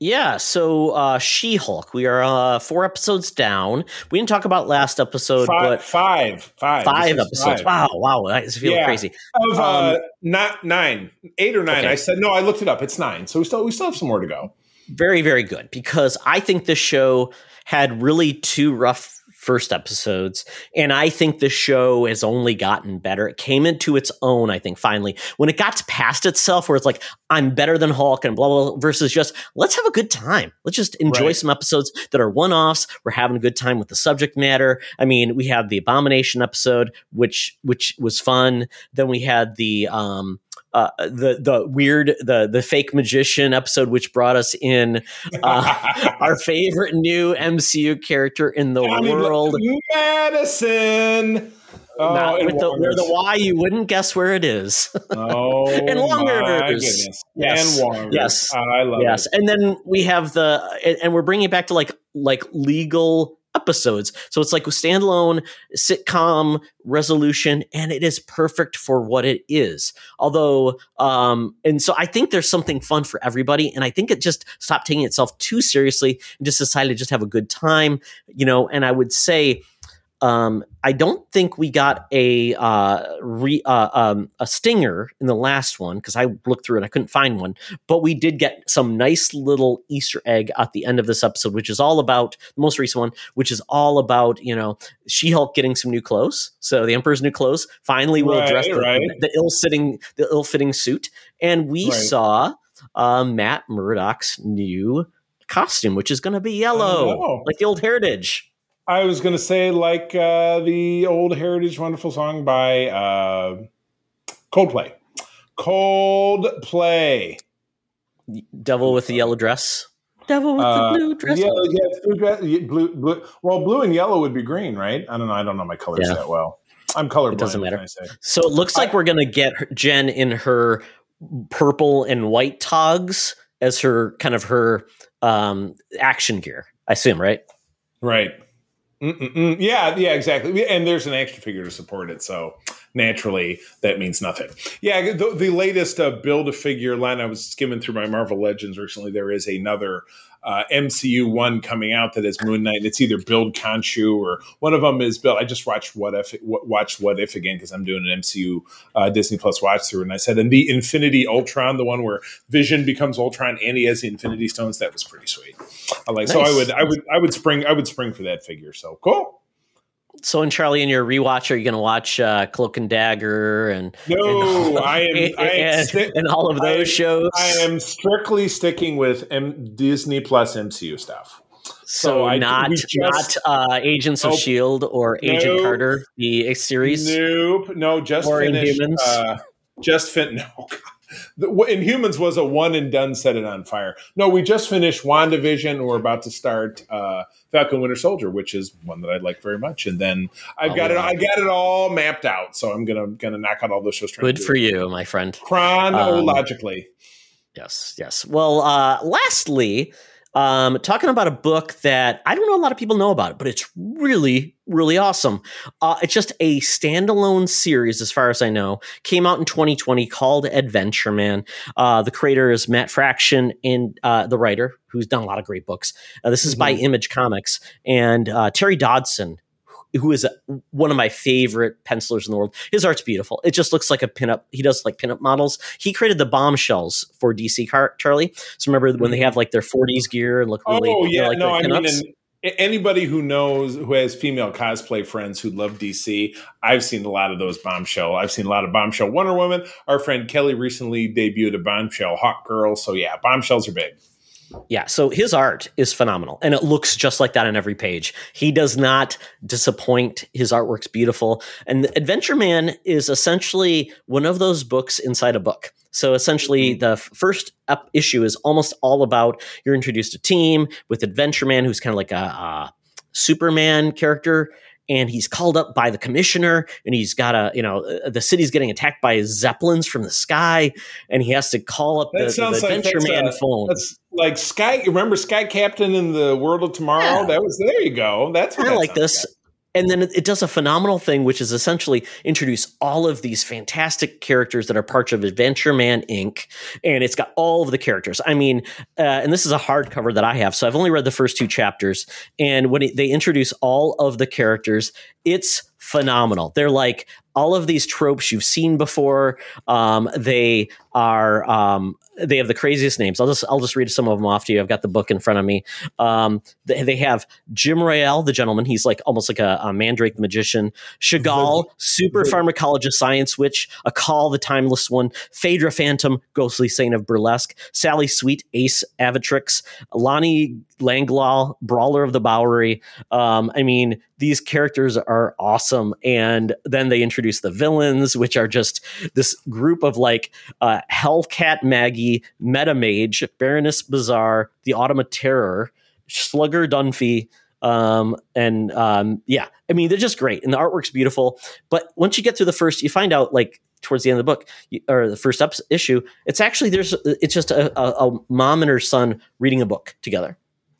Yeah, so uh, She Hulk. We are uh, four episodes down. We didn't talk about last episode, Five, but five, five, five episodes. five. Wow, wow, that's feeling Yeah. crazy. Of uh, Um, not nine, eight or nine. Okay. I said no. I looked it up. It's nine. So we still we still have some more to go. Very, very good because I think this show had really two rough first episodes, and I think the show has only gotten better. It came into its own, I think, finally. When it got past itself, where it's like, I'm better than Hulk and blah, blah, blah, versus just, let's have a good time. Let's just enjoy Right. some episodes that are one offs. We're having a good time with the subject matter. I mean, we had the Abomination episode, which which was fun. Then we had the um uh, the the weird the the fake magician episode, which brought us in uh, our favorite new MCU character in the Johnny world. Madison. Oh, Not with the, where the Wongers. Y you wouldn't guess where it is. Oh, and Wongers. goodness. Yes. And Wongers. Yes. I love yes, it. and then we have the and, and we're bringing it back to like like legal episodes. So it's like a standalone sitcom resolution, and it is perfect for what it is. Although, um, and so I think there's something fun for everybody, and I think it just stopped taking itself too seriously and just decided to just have a good time, you know. And I would say. Um, I don't think we got a uh, re, uh, um, a stinger in the last one because I looked through it. I couldn't find one, but we did get some nice little Easter egg at the end of this episode, which is all about the most recent one, which is all about you know She Hulk getting some new clothes. So the Emperor's new clothes finally will Right, address the, right. the ill sitting, the ill fitting suit, and we Right. saw uh, Matt Murdock's new costume, which is going to be yellow, like the old Heritage. I was going to say like uh, the old Heritage Wonderful song by uh, Coldplay. Coldplay. Devil with the yellow dress. Devil with Uh, the blue dress. Yeah, yeah, blue, dress- blue, blue. Well, blue and yellow would be green, right? I don't know. I don't know my colors Yeah. that well. I'm colorblind. It doesn't what can matter. I say? So it looks like I- we're gonna get Jen in her purple and white togs as her kind of her um, action gear. I assume, right? Right. Mm-mm-mm. Yeah, yeah, exactly. And there's an action figure to support it, so naturally that means nothing. Yeah, the, the latest uh, build a figure line. I was skimming through my Marvel Legends recently. There is another uh, MCU one coming out that is Moon Knight. And it's either Build Khonshu or one of them is Bill. I just watched What If wa- watched What If again because I'm doing an MCU uh, Disney Plus watch through, and I said, and the Infinity Ultron, the one where Vision becomes Ultron and he has the Infinity Stones, that was pretty sweet. I like. So I would, I would, I would spring, I would spring for that figure. So cool. So, in Charlie, in your rewatch, are you going to watch uh, Cloak and Dagger and No, and, I am, I am and, sti- and all of I- those shows? I am strictly sticking with M- Disney Plus MCU stuff. so so I- not just- not uh, Agents of Nope. Shield or Agent Nope. Carter, the series. Nope, no, just Or finished. Inhumans? Uh, just fin. No, God. humans was a one and done. Set it on fire. No, we just finished Wandavision. and We're about to start uh, Falcon Winter Soldier, which is one that I like very much. And then I've Oh, got it. I got it all mapped out. So I'm gonna gonna knock out all those shows. Good for you, my friend. chronologically. Yes, yes. Well, uh, lastly, um, talking about a book that I don't know a lot of people know about it, but it's really, really awesome. Uh, it's just a standalone series, as far as I know. Came out in 2020, called Adventure Man. Uh, the creator is Matt Fraction, and uh, the writer, who's done a lot of great books. Uh, this is by Image Comics, and uh, Terry Dodson. Who is a, one of my favorite pencilers in the world? His art's beautiful. It just looks like a pinup. He does like pinup models. He created the bombshells for DC Car- Charlie. So remember when they mm-hmm. have like their 40s gear and look oh, really oh yeah, like no, I mean, and anybody who knows who has female cosplay friends who love DC, I've seen a lot of those bombshell. I've seen a lot of bombshell Wonder Woman. Our friend Kelly recently debuted a bombshell Hawk Girl. So yeah, bombshells are big. Yeah, so his art is phenomenal and it looks just like that on every page. He does not disappoint. His artwork's beautiful. And Adventure Man is essentially one of those books inside a book. So essentially, mm-hmm. the f- first up issue is almost all about you're introduced to team with Adventure Man, who's kind of like a, a Superman character, and he's called up by the commissioner, and he's got a you know uh, the city's getting attacked by zeppelins from the sky, and he has to call up the, That the sounds like Adventure that's Man a- phone. That's like Sky. Remember Sky Captain in the World of Tomorrow? Yeah. That was there. You go. That's of that like this. And then it, does a phenomenal thing, which is essentially introduce all of these fantastic characters that are parts of Adventure Man Inc. And it's got all of the characters. I mean, uh, and this is a hardcover that I have, so I've only read the first two chapters. And when it, they introduce all of the characters, it's phenomenal. They're like all of these tropes you've seen before. Um, they are um, they have the craziest names. I'll just I'll just read some of them off to you. I've got the book in front of me. Um, they, they have Jim Royale, the gentleman. He's like almost like a, a Mandrake the magician. Chagall, super pharmacologist, science witch. A call, the timeless one. Phaedra Phantom, ghostly saint of burlesque. Sally Sweet, Ace Aviatrix. Lonnie Langlaw, brawler of the Bowery. Um, I mean, these characters are awesome. And then they introduce the villains, which are just this group of like uh, Hellcat Maggie, Meta Mage, Baroness Bizarre, the Automa Terror, Slugger Dunphy. Um, and um, yeah, I mean, they're just great. And the artwork's beautiful. But once you get through the first, you find out like towards the end of the book or the first issue, it's actually there's it's just a, a, a mom and her son reading a book together.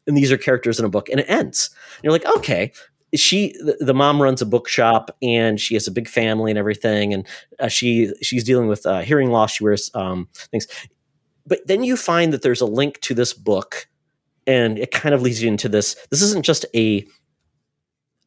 And these are characters in a book, and it ends. And you're like, okay, she the, mom runs a bookshop and she has a big family and everything and uh, she she's dealing with uh, hearing loss she wears um, things. But then you find that there's a link to this book and it kind of leads you into this this isn't just a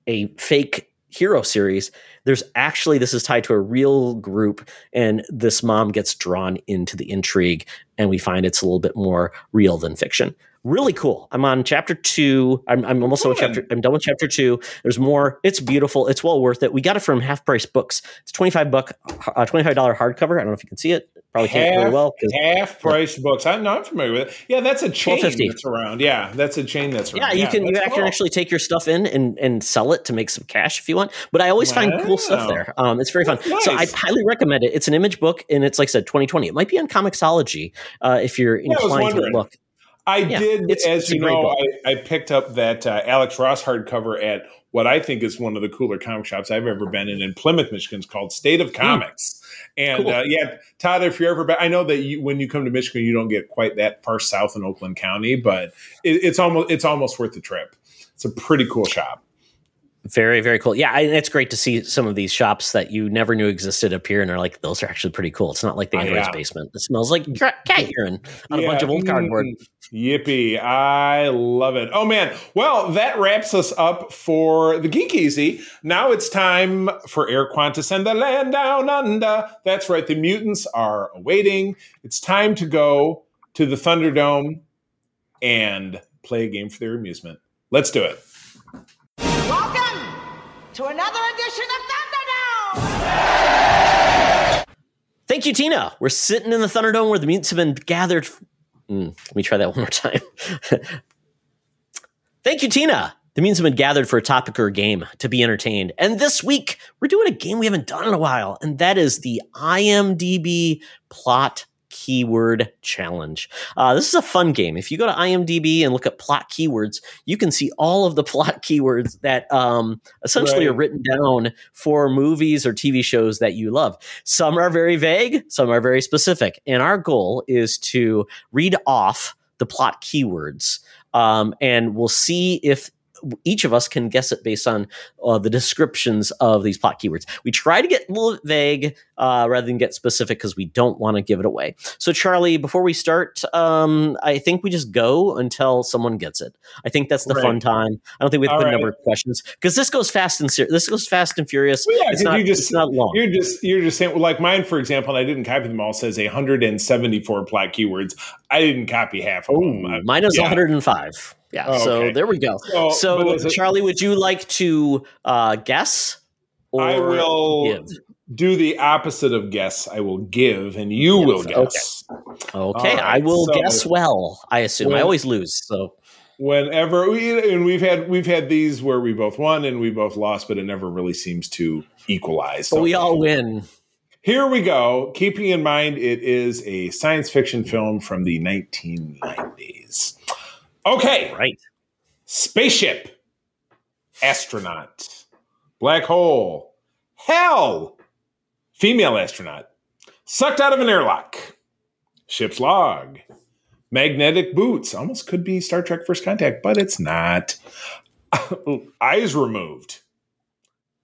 a fake hero series. There's actually this is tied to a real group and this mom gets drawn into the intrigue and we find it's a little bit more real than fiction really cool i'm on chapter two i'm, I'm almost on Good. chapter i'm done with chapter two there's more it's beautiful it's well worth it we got it from half price books it's 25 buck uh, $25 hardcover i don't know if you can see it probably can't very well. Half price books. I'm not familiar with it. Yeah, that's a chain that's around. Yeah, that's a chain that's Yeah, around. you can you that's can actually take your stuff in and, and sell it to make some cash if you want. But I always find cool stuff there. Um, it's very fun. That's So I highly recommend it. It's an image book, and it's like I said, 2020. It might be on Comixology uh, if you're inclined to look. I Yeah, did, as you know. I, I picked up that uh, Alex Ross hardcover at what I think is one of the cooler comic shops I've ever been in in Plymouth, Michigan. It's called State of Comics. And Cool. uh, yeah, Todd, if you're ever back, I know that you, when you come to Michigan, you don't get quite that far south in Oakland County, but it, it's almost it's almost worth the trip. It's a pretty cool shop. Very very cool. Yeah, and it's great to see some of these shops that you never knew existed appear, and are like those are actually pretty cool. It's not like the Oh, Android's yeah. basement. It smells like cat cat urine on a bunch of old cardboard. mm, Yippee. I love it. Oh, man. Well, that wraps us up for the Geek Easy. Now it's time for Air Qantas and the land down under. That's right. The mutants are awaiting. It's time to go to the Thunderdome and play a game for their amusement. Let's do it. To another edition of Thunderdome! Thank you, Tina. We're sitting in the Thunderdome where the mutants have been gathered. Mm, let me try that one more time. Thank you, Tina. The mutants have been gathered for a topic or a game to be entertained. And this week, we're doing a game we haven't done in a while, and that is the IMDb plot keyword challenge. Uh, this is a fun game. If you go to IMDb and look at plot keywords, you can see all of the plot keywords that um, essentially Right. are written down for movies or TV shows that you love. Some are very vague, some are very specific. And our goal is to read off the plot keywords, um, and we'll see if each of us can guess it based on uh, the descriptions of these plot keywords. We try to get a little vague uh, rather than get specific because we don't want to give it away. So, Charlie, before we start, um, I think we just go until someone gets it. I think that's the Right. fun time. I don't think we have to All put a number of questions because this goes fast and ser- this goes fast and furious. Well, yeah, it's not. you just- it's not long. You're just you're just saying like mine, for example, and I didn't copy them all, says 174 plot keywords. I didn't copy half of them. Ooh, I- mine is yeah. 105. Yeah. Oh, So okay. there we go. So, So, it- Charlie, would you like to uh, guess? Or I will give? do the opposite of guess. I will give, and you will okay. guess. Okay, All I will so- guess well. I assume I always lose. So Whenever we and we've had we've had these where we both won and we both lost, but it never really seems to equalize. but So we all win. Here we go. Keeping in mind it is a science fiction film from the 1990s. Okay. Right. Spaceship. Astronaut. Black hole. Hell. Female astronaut. Sucked out of an airlock. Ship's log. Magnetic boots. Almost could be Star Trek First Contact, but it's not. Eyes removed.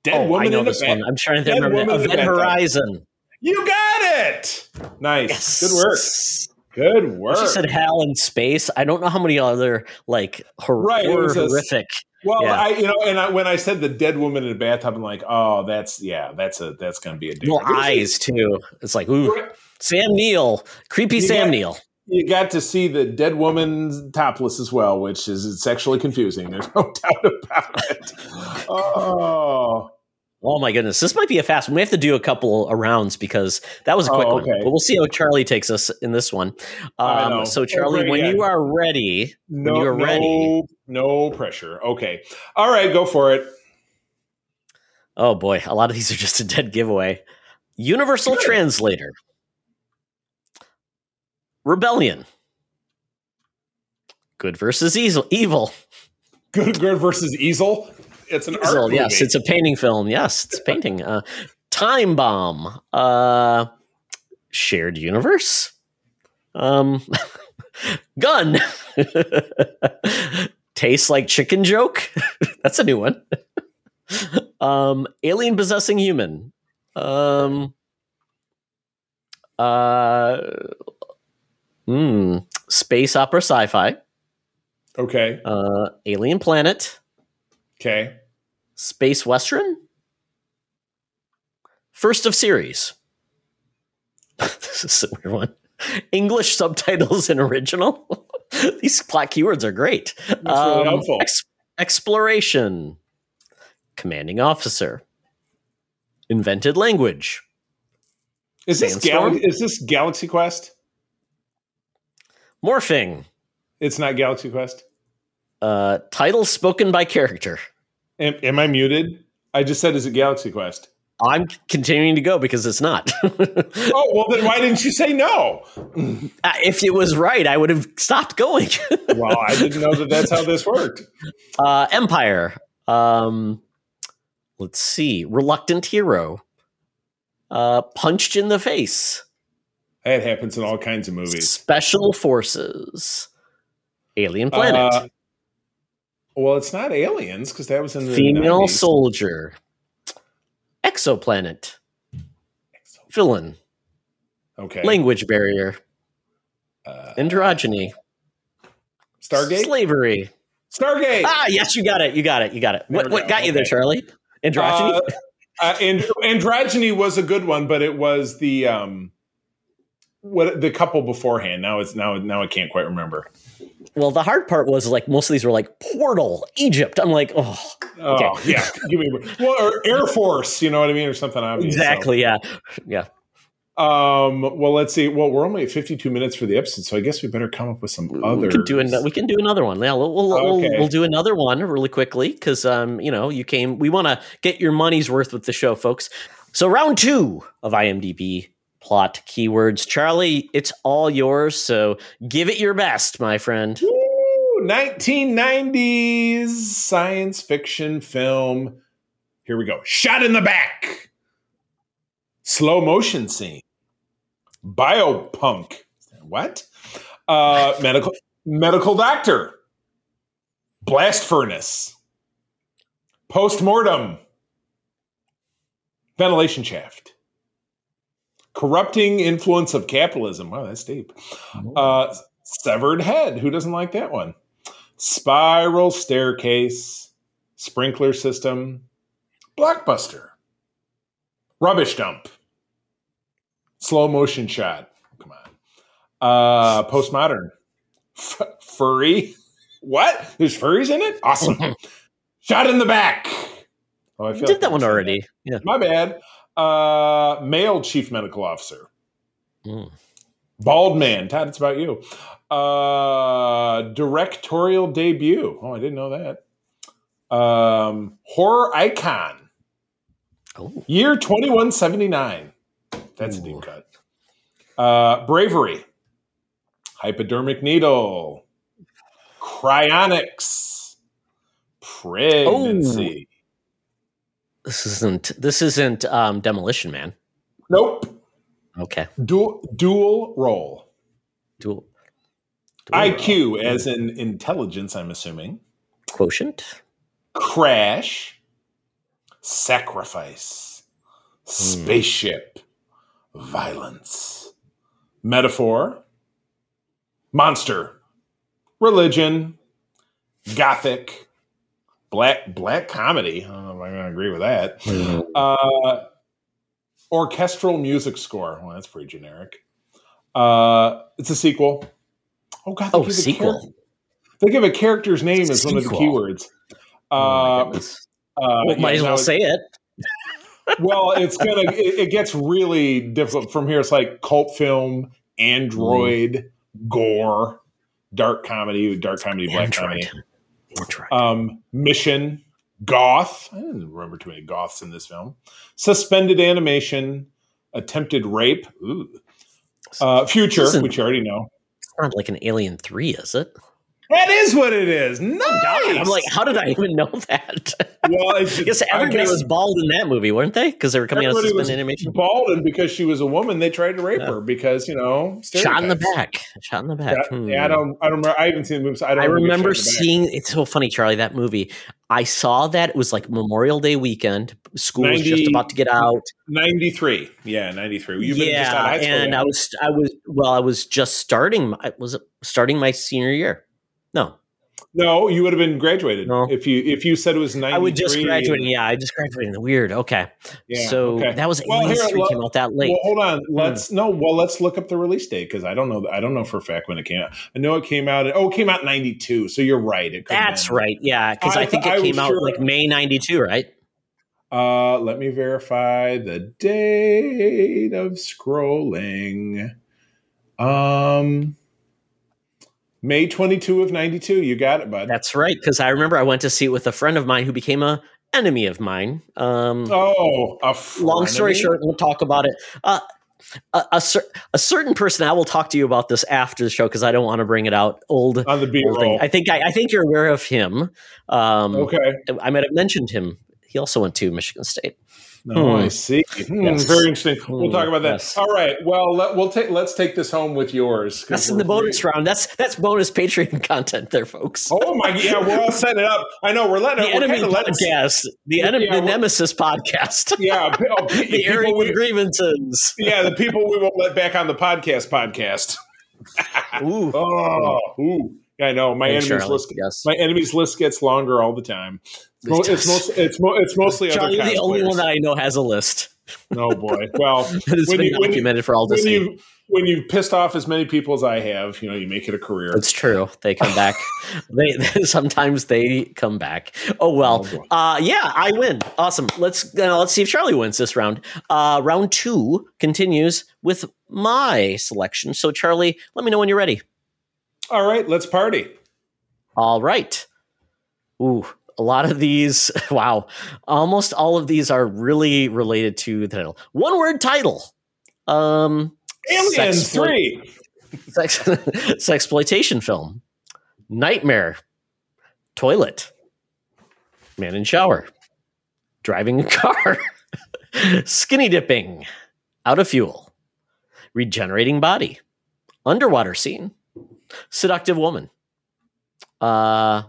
Dead oh, woman I know in this bed. one. I'm trying to Dead remember. a Event. Horizon. You got it. Nice. Yes. Good work. Good work. She said hell in space. I don't know how many other like hor- Right, horror a- horrific. well, yeah. I you know, and I, when I said the dead woman in a bathtub, I'm like, oh, that's yeah, that's a that's gonna be a different- eyes too. It's like ooh, Sam Neill, creepy You Sam got- Neill. You got to see the dead woman topless as well, which is sexually confusing. There's no doubt about it. Oh, Oh my goodness, this might be a fast one. We have to do a couple of rounds because that was a Oh, quick one. But we'll see how Charlie takes us in this one. Um, so, Charlie, Okay, when yeah. you are ready, no, when you are no, ready. no pressure. Okay, all right, go for it. Oh boy, a lot of these are just a dead giveaway. Universal Good. Translator, Rebellion, Good versus Easel, Evil. Good, good versus Easel. It's an Easel, art movie. yes, it's a painting film. Yes, it's a painting. Uh, Time Bomb, uh, Shared Universe, um, Gun, Tastes like Chicken Joke. That's a new one. um, Alien Possessing Human. Um, uh, hmm, Space Opera Sci Fi. okay. Uh, Alien Planet. Okay. Space Western? First of series. this is a weird one. English subtitles and original. These plot keywords are great. That's really helpful. ex- exploration. Commanding officer. Invented language. Is this Gal- is this Galaxy Quest? Morphing. It's not Galaxy Quest. Uh, title spoken by character. Am, am I muted? I just said, is it Galaxy Quest? I'm continuing to go because it's not. Oh, well, then why didn't you say no? Uh, if it was right, I would have stopped going. Well, I didn't know that that's how this worked. Uh, Empire. Um, let's see. Reluctant Hero. Uh, Punched in the Face. That happens in all kinds of movies. Special Forces. Alien Planet. Uh, well, it's not aliens because that was in the Female 90s. Soldier. Exoplanet. Villain. Okay. Language Barrier. Uh, Androgyny. Stargate. Slavery. Stargate. Ah, yes, you got it. You got it. You got it. What, what go. got you there, Charlie? Androgyny? Uh, uh, and, androgyny was a good one, but it was the um, what the couple beforehand. Now it's now now I can't quite remember. well, the hard part was like most of these were like Portal, Egypt. I'm like, oh, Oh Okay. yeah, give me well or Air Force. You know what I mean, or something obvious. so. exactly. Yeah. Yeah. Um. Well, let's see. Well, we're only at fifty-two minutes for the episode, so I guess we better come up with some other. We can do an, we can do another one. Yeah, we'll we'll, Okay. we'll, we'll do another one really quickly because um you know you came. We want to get your money's worth with the show, folks. So round two of IMDb plot keywords, Charlie. It's all yours. So give it your best, my friend. Woo! 1990s science fiction film. Here we go. Shot in the back. Slow motion scene. Biopunk. What? Uh, medical medical doctor. Blast furnace. Postmortem. Ventilation shaft. Corrupting influence of capitalism. Wow, that's deep. Uh, severed head. Who doesn't like that one? Spiral staircase, sprinkler system, blockbuster, rubbish dump, slow motion shot. Come on. Uh, postmodern, F- furry. What? There's furries in it. Awesome. shot in the back. Oh, I You feel did like that one already. Yeah. My bad. Uh, male chief medical officer. Mm. Bald man. Todd, it's about you. Uh, directorial debut. Oh, I didn't know that. Um, horror icon. Oh. Year 2179. That's a Ooh. deep cut. Uh, bravery, hypodermic needle, cryonics, pregnancy. This isn't this isn't um, Demolition Man. Nope. Okay. Dual dual role. Dual, dual IQ as in intelligence. I'm assuming. quotient. Crash, sacrifice, spaceship, violence, metaphor, monster, religion, gothic, black black comedy. I don't know if I'm going to agree with that. Uh, orchestral music score. Well, that's pretty generic. Uh, it's a sequel. Oh God! They Oh, give a sequel. char- they give a character's name as one of the keywords. Oh Uh, uh, Well, might as well say it. well, it's gonna. It, it gets really difficult from here. It's like cult film, android, gore, dark comedy, dark comedy, black Android. comedy. Um, mission, goth. I didn't remember too many goths in this film. Suspended animation, attempted rape, ooh. Uh, future, which you already know. it's not like an Alien Three, is it? That is what it is. Nice. I'm like, how did I even know that? well, it's, I guess everybody was bald in that movie, weren't they? Because they were coming out of suspended animation. bald, and because she was a woman, they tried to rape Yeah. her because you know Shot in the back. Shot in the back. Yeah, Hmm. yeah, I don't. I don't remember. I haven't seen the movie. So I don't. I remember remember getting shot in the seeing it's so funny, Charlie, that movie. I saw that it was like Memorial Day weekend. School was just about to get out. ninety three. Yeah, ninety three. You've been yeah, just out of high school. and yeah. I was I was well, I was just starting my was starting my senior year. No. no, you would have been graduated No. if you if you said it was ninety. I would just graduating. Yeah, I just graduated. Weird. Okay. Yeah, so okay. that was Well, here, 3 well- came out that late. Well, hold on. Let's no. Well, let's look up the release date because I don't know. I don't know for a fact when it came out. I know it came out. Oh, it came out ninety two. So you're right. It That's been. right. Yeah, because I, I- think it was came out sure- like May 92, right? Uh, let me verify the date of scrolling. Um, May 22 of 92. You got it, bud. That's right. Because I remember I went to see it with a friend of mine who became a enemy of mine. Um, oh, a long story short, we'll talk about it. Uh, a, a, cer- a certain person, I will talk to you about this after the show because I don't want to bring it out. Old, on the B old thing. roll. I think I, I think you're aware of him. Um, Okay. I might have mentioned him. He also went to Michigan State. No, Hmm. I see. Hmm, Yes. Very interesting. We'll Hmm, talk about that. yes. All right. Well, let, we'll take. Let's take this home with yours. That's in the bonus round. That's that's bonus Patreon content there, folks. Oh my! Yeah, we're all setting it up. I know we're letting the it. Enemy kind of letting. podcast, the enemy, Yeah, the Nemesis podcast, Yeah, oh, pe- the people airing we- grievances. yeah, the people we won't let back on the podcast. Podcast. Ooh, Oh, ooh. I know my enemies Charlie, list. yes. My enemies list gets longer all the time. It's, mo- it's, most, it's, mo- it's mostly Charlie, other you're the only cosplayers. one that I know has a list. Oh boy. Well, that has when been you, when, you, documented for all to when see. you when you've pissed off as many people as I have, you know, you make it a career. It's true. They come back. they, sometimes they come back. Oh well. Oh, uh, yeah, I win. Awesome. Let's uh, let's see if Charlie wins this round. Uh, round two continues with my selection. So Charlie, let me know when you're ready. All right, let's party. All right. Ooh, a lot of these. Wow, almost all of these are really related to the title. One word title. Um, Aliens Sexploit- three. sex sexploitation film, nightmare, toilet, man in shower, driving a car, skinny dipping, out of fuel, regenerating body, underwater scene, seductive woman. Uh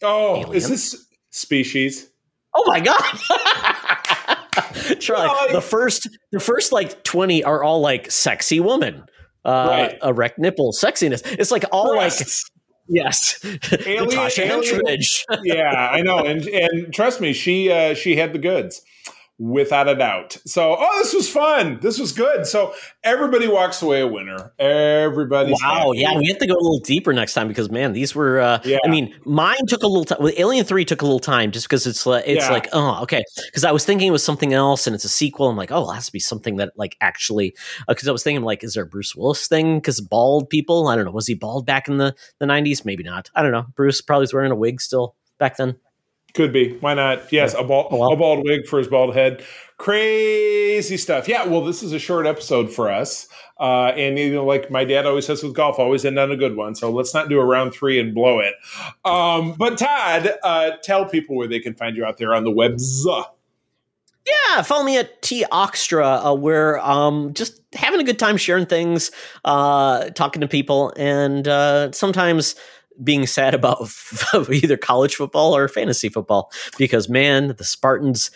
Oh, Alien. is this species? oh my god. I- the first the first like 20 are all like sexy woman. Uh Right. erect nipple sexiness. It's like all like Yes, Alien- Natasha alien- yeah, I know, and and trust me, she uh, she had the goods, without a doubt. So, oh, this was fun. This was good. So everybody walks away a winner. Everybody. Wow, happy. yeah, we have to go a little deeper next time because man, these were. Uh, Yeah. I mean, mine took a little time. Well, Alien Three took a little time just because it's like it's Yeah. like oh okay because I was thinking it was something else and it's a sequel. I'm like oh it has to be something that like actually because I was thinking like is there a Bruce Willis thing because bald people I don't know was he bald back in the the 90s maybe not I don't know Bruce probably was wearing a wig still back then Could be. Why not? Yes, a bald, well. a bald wig for his bald head. Crazy stuff. Yeah. Well, this is a short episode for us, uh, and you know, like my dad always says with golf, always end on a good one. So let's not do a round three and blow it. Um, but Todd, uh, tell people where they can find you out there on the webs. Yeah, follow me at T Oxtra. Uh, we're um, just having a good time sharing things, uh, talking to people, and uh, sometimes being sad about either college football or fantasy football because man, the Spartans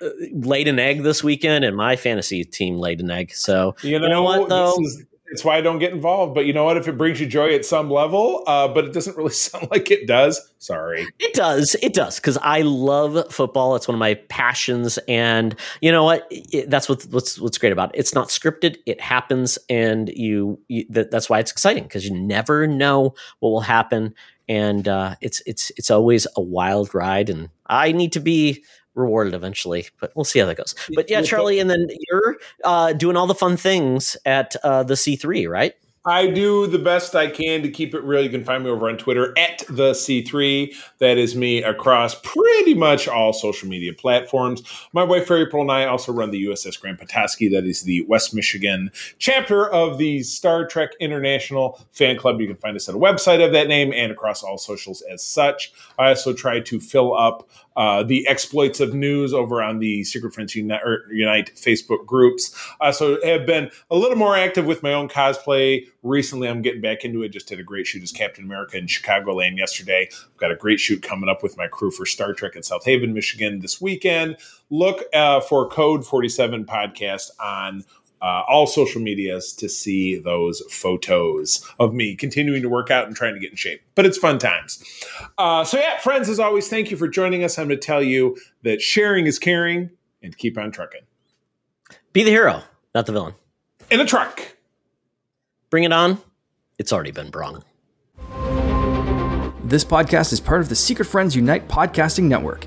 uh, laid an egg this weekend, and my fantasy team laid an egg. So You know, know what, though? This is, it's why I don't get involved. But you know what? If it brings you joy at some level, uh, but it doesn't really sound like it does. Sorry. It does. It does because I love football. It's one of my passions, and you know what? It, that's what, what's what's great about it. It's not scripted. It happens, and you. you that, that's why it's exciting because you never know what will happen, and uh, it's it's it's always a wild ride. And I need to be rewarded eventually, but we'll see how that goes. But yeah, Charlie, and then you're uh, doing all the fun things at uh, the C three, right? I do the best I can to keep it real. You can find me over on Twitter at the C3. That is me across pretty much all social media platforms. My wife, Fairy Pearl, and I also run the USS Grand Petoskey. That is the West Michigan chapter of the Star Trek International Fan Club. You can find us at a website of that name and across all socials as such. I also try to fill up uh, the exploits of news over on the Secret Friends Unite, Unite Facebook groups. Uh, so have been a little more active with my own cosplay recently. I'm getting back into it. Just did a great shoot as Captain America in Chicagoland yesterday. I've got a great shoot coming up with my crew for Star Trek in South Haven, Michigan this weekend. Look uh, for Code 47 podcast on uh, all social medias to see those photos of me continuing to work out and trying to get in shape. But it's fun times. Uh, so, yeah, friends, as always, thank you for joining us. I'm going to tell you that sharing is caring and keep on trucking. Be the hero, not the villain. In a truck. Bring it on. It's already been brung. This podcast is part of the Secret Friends Unite podcasting network.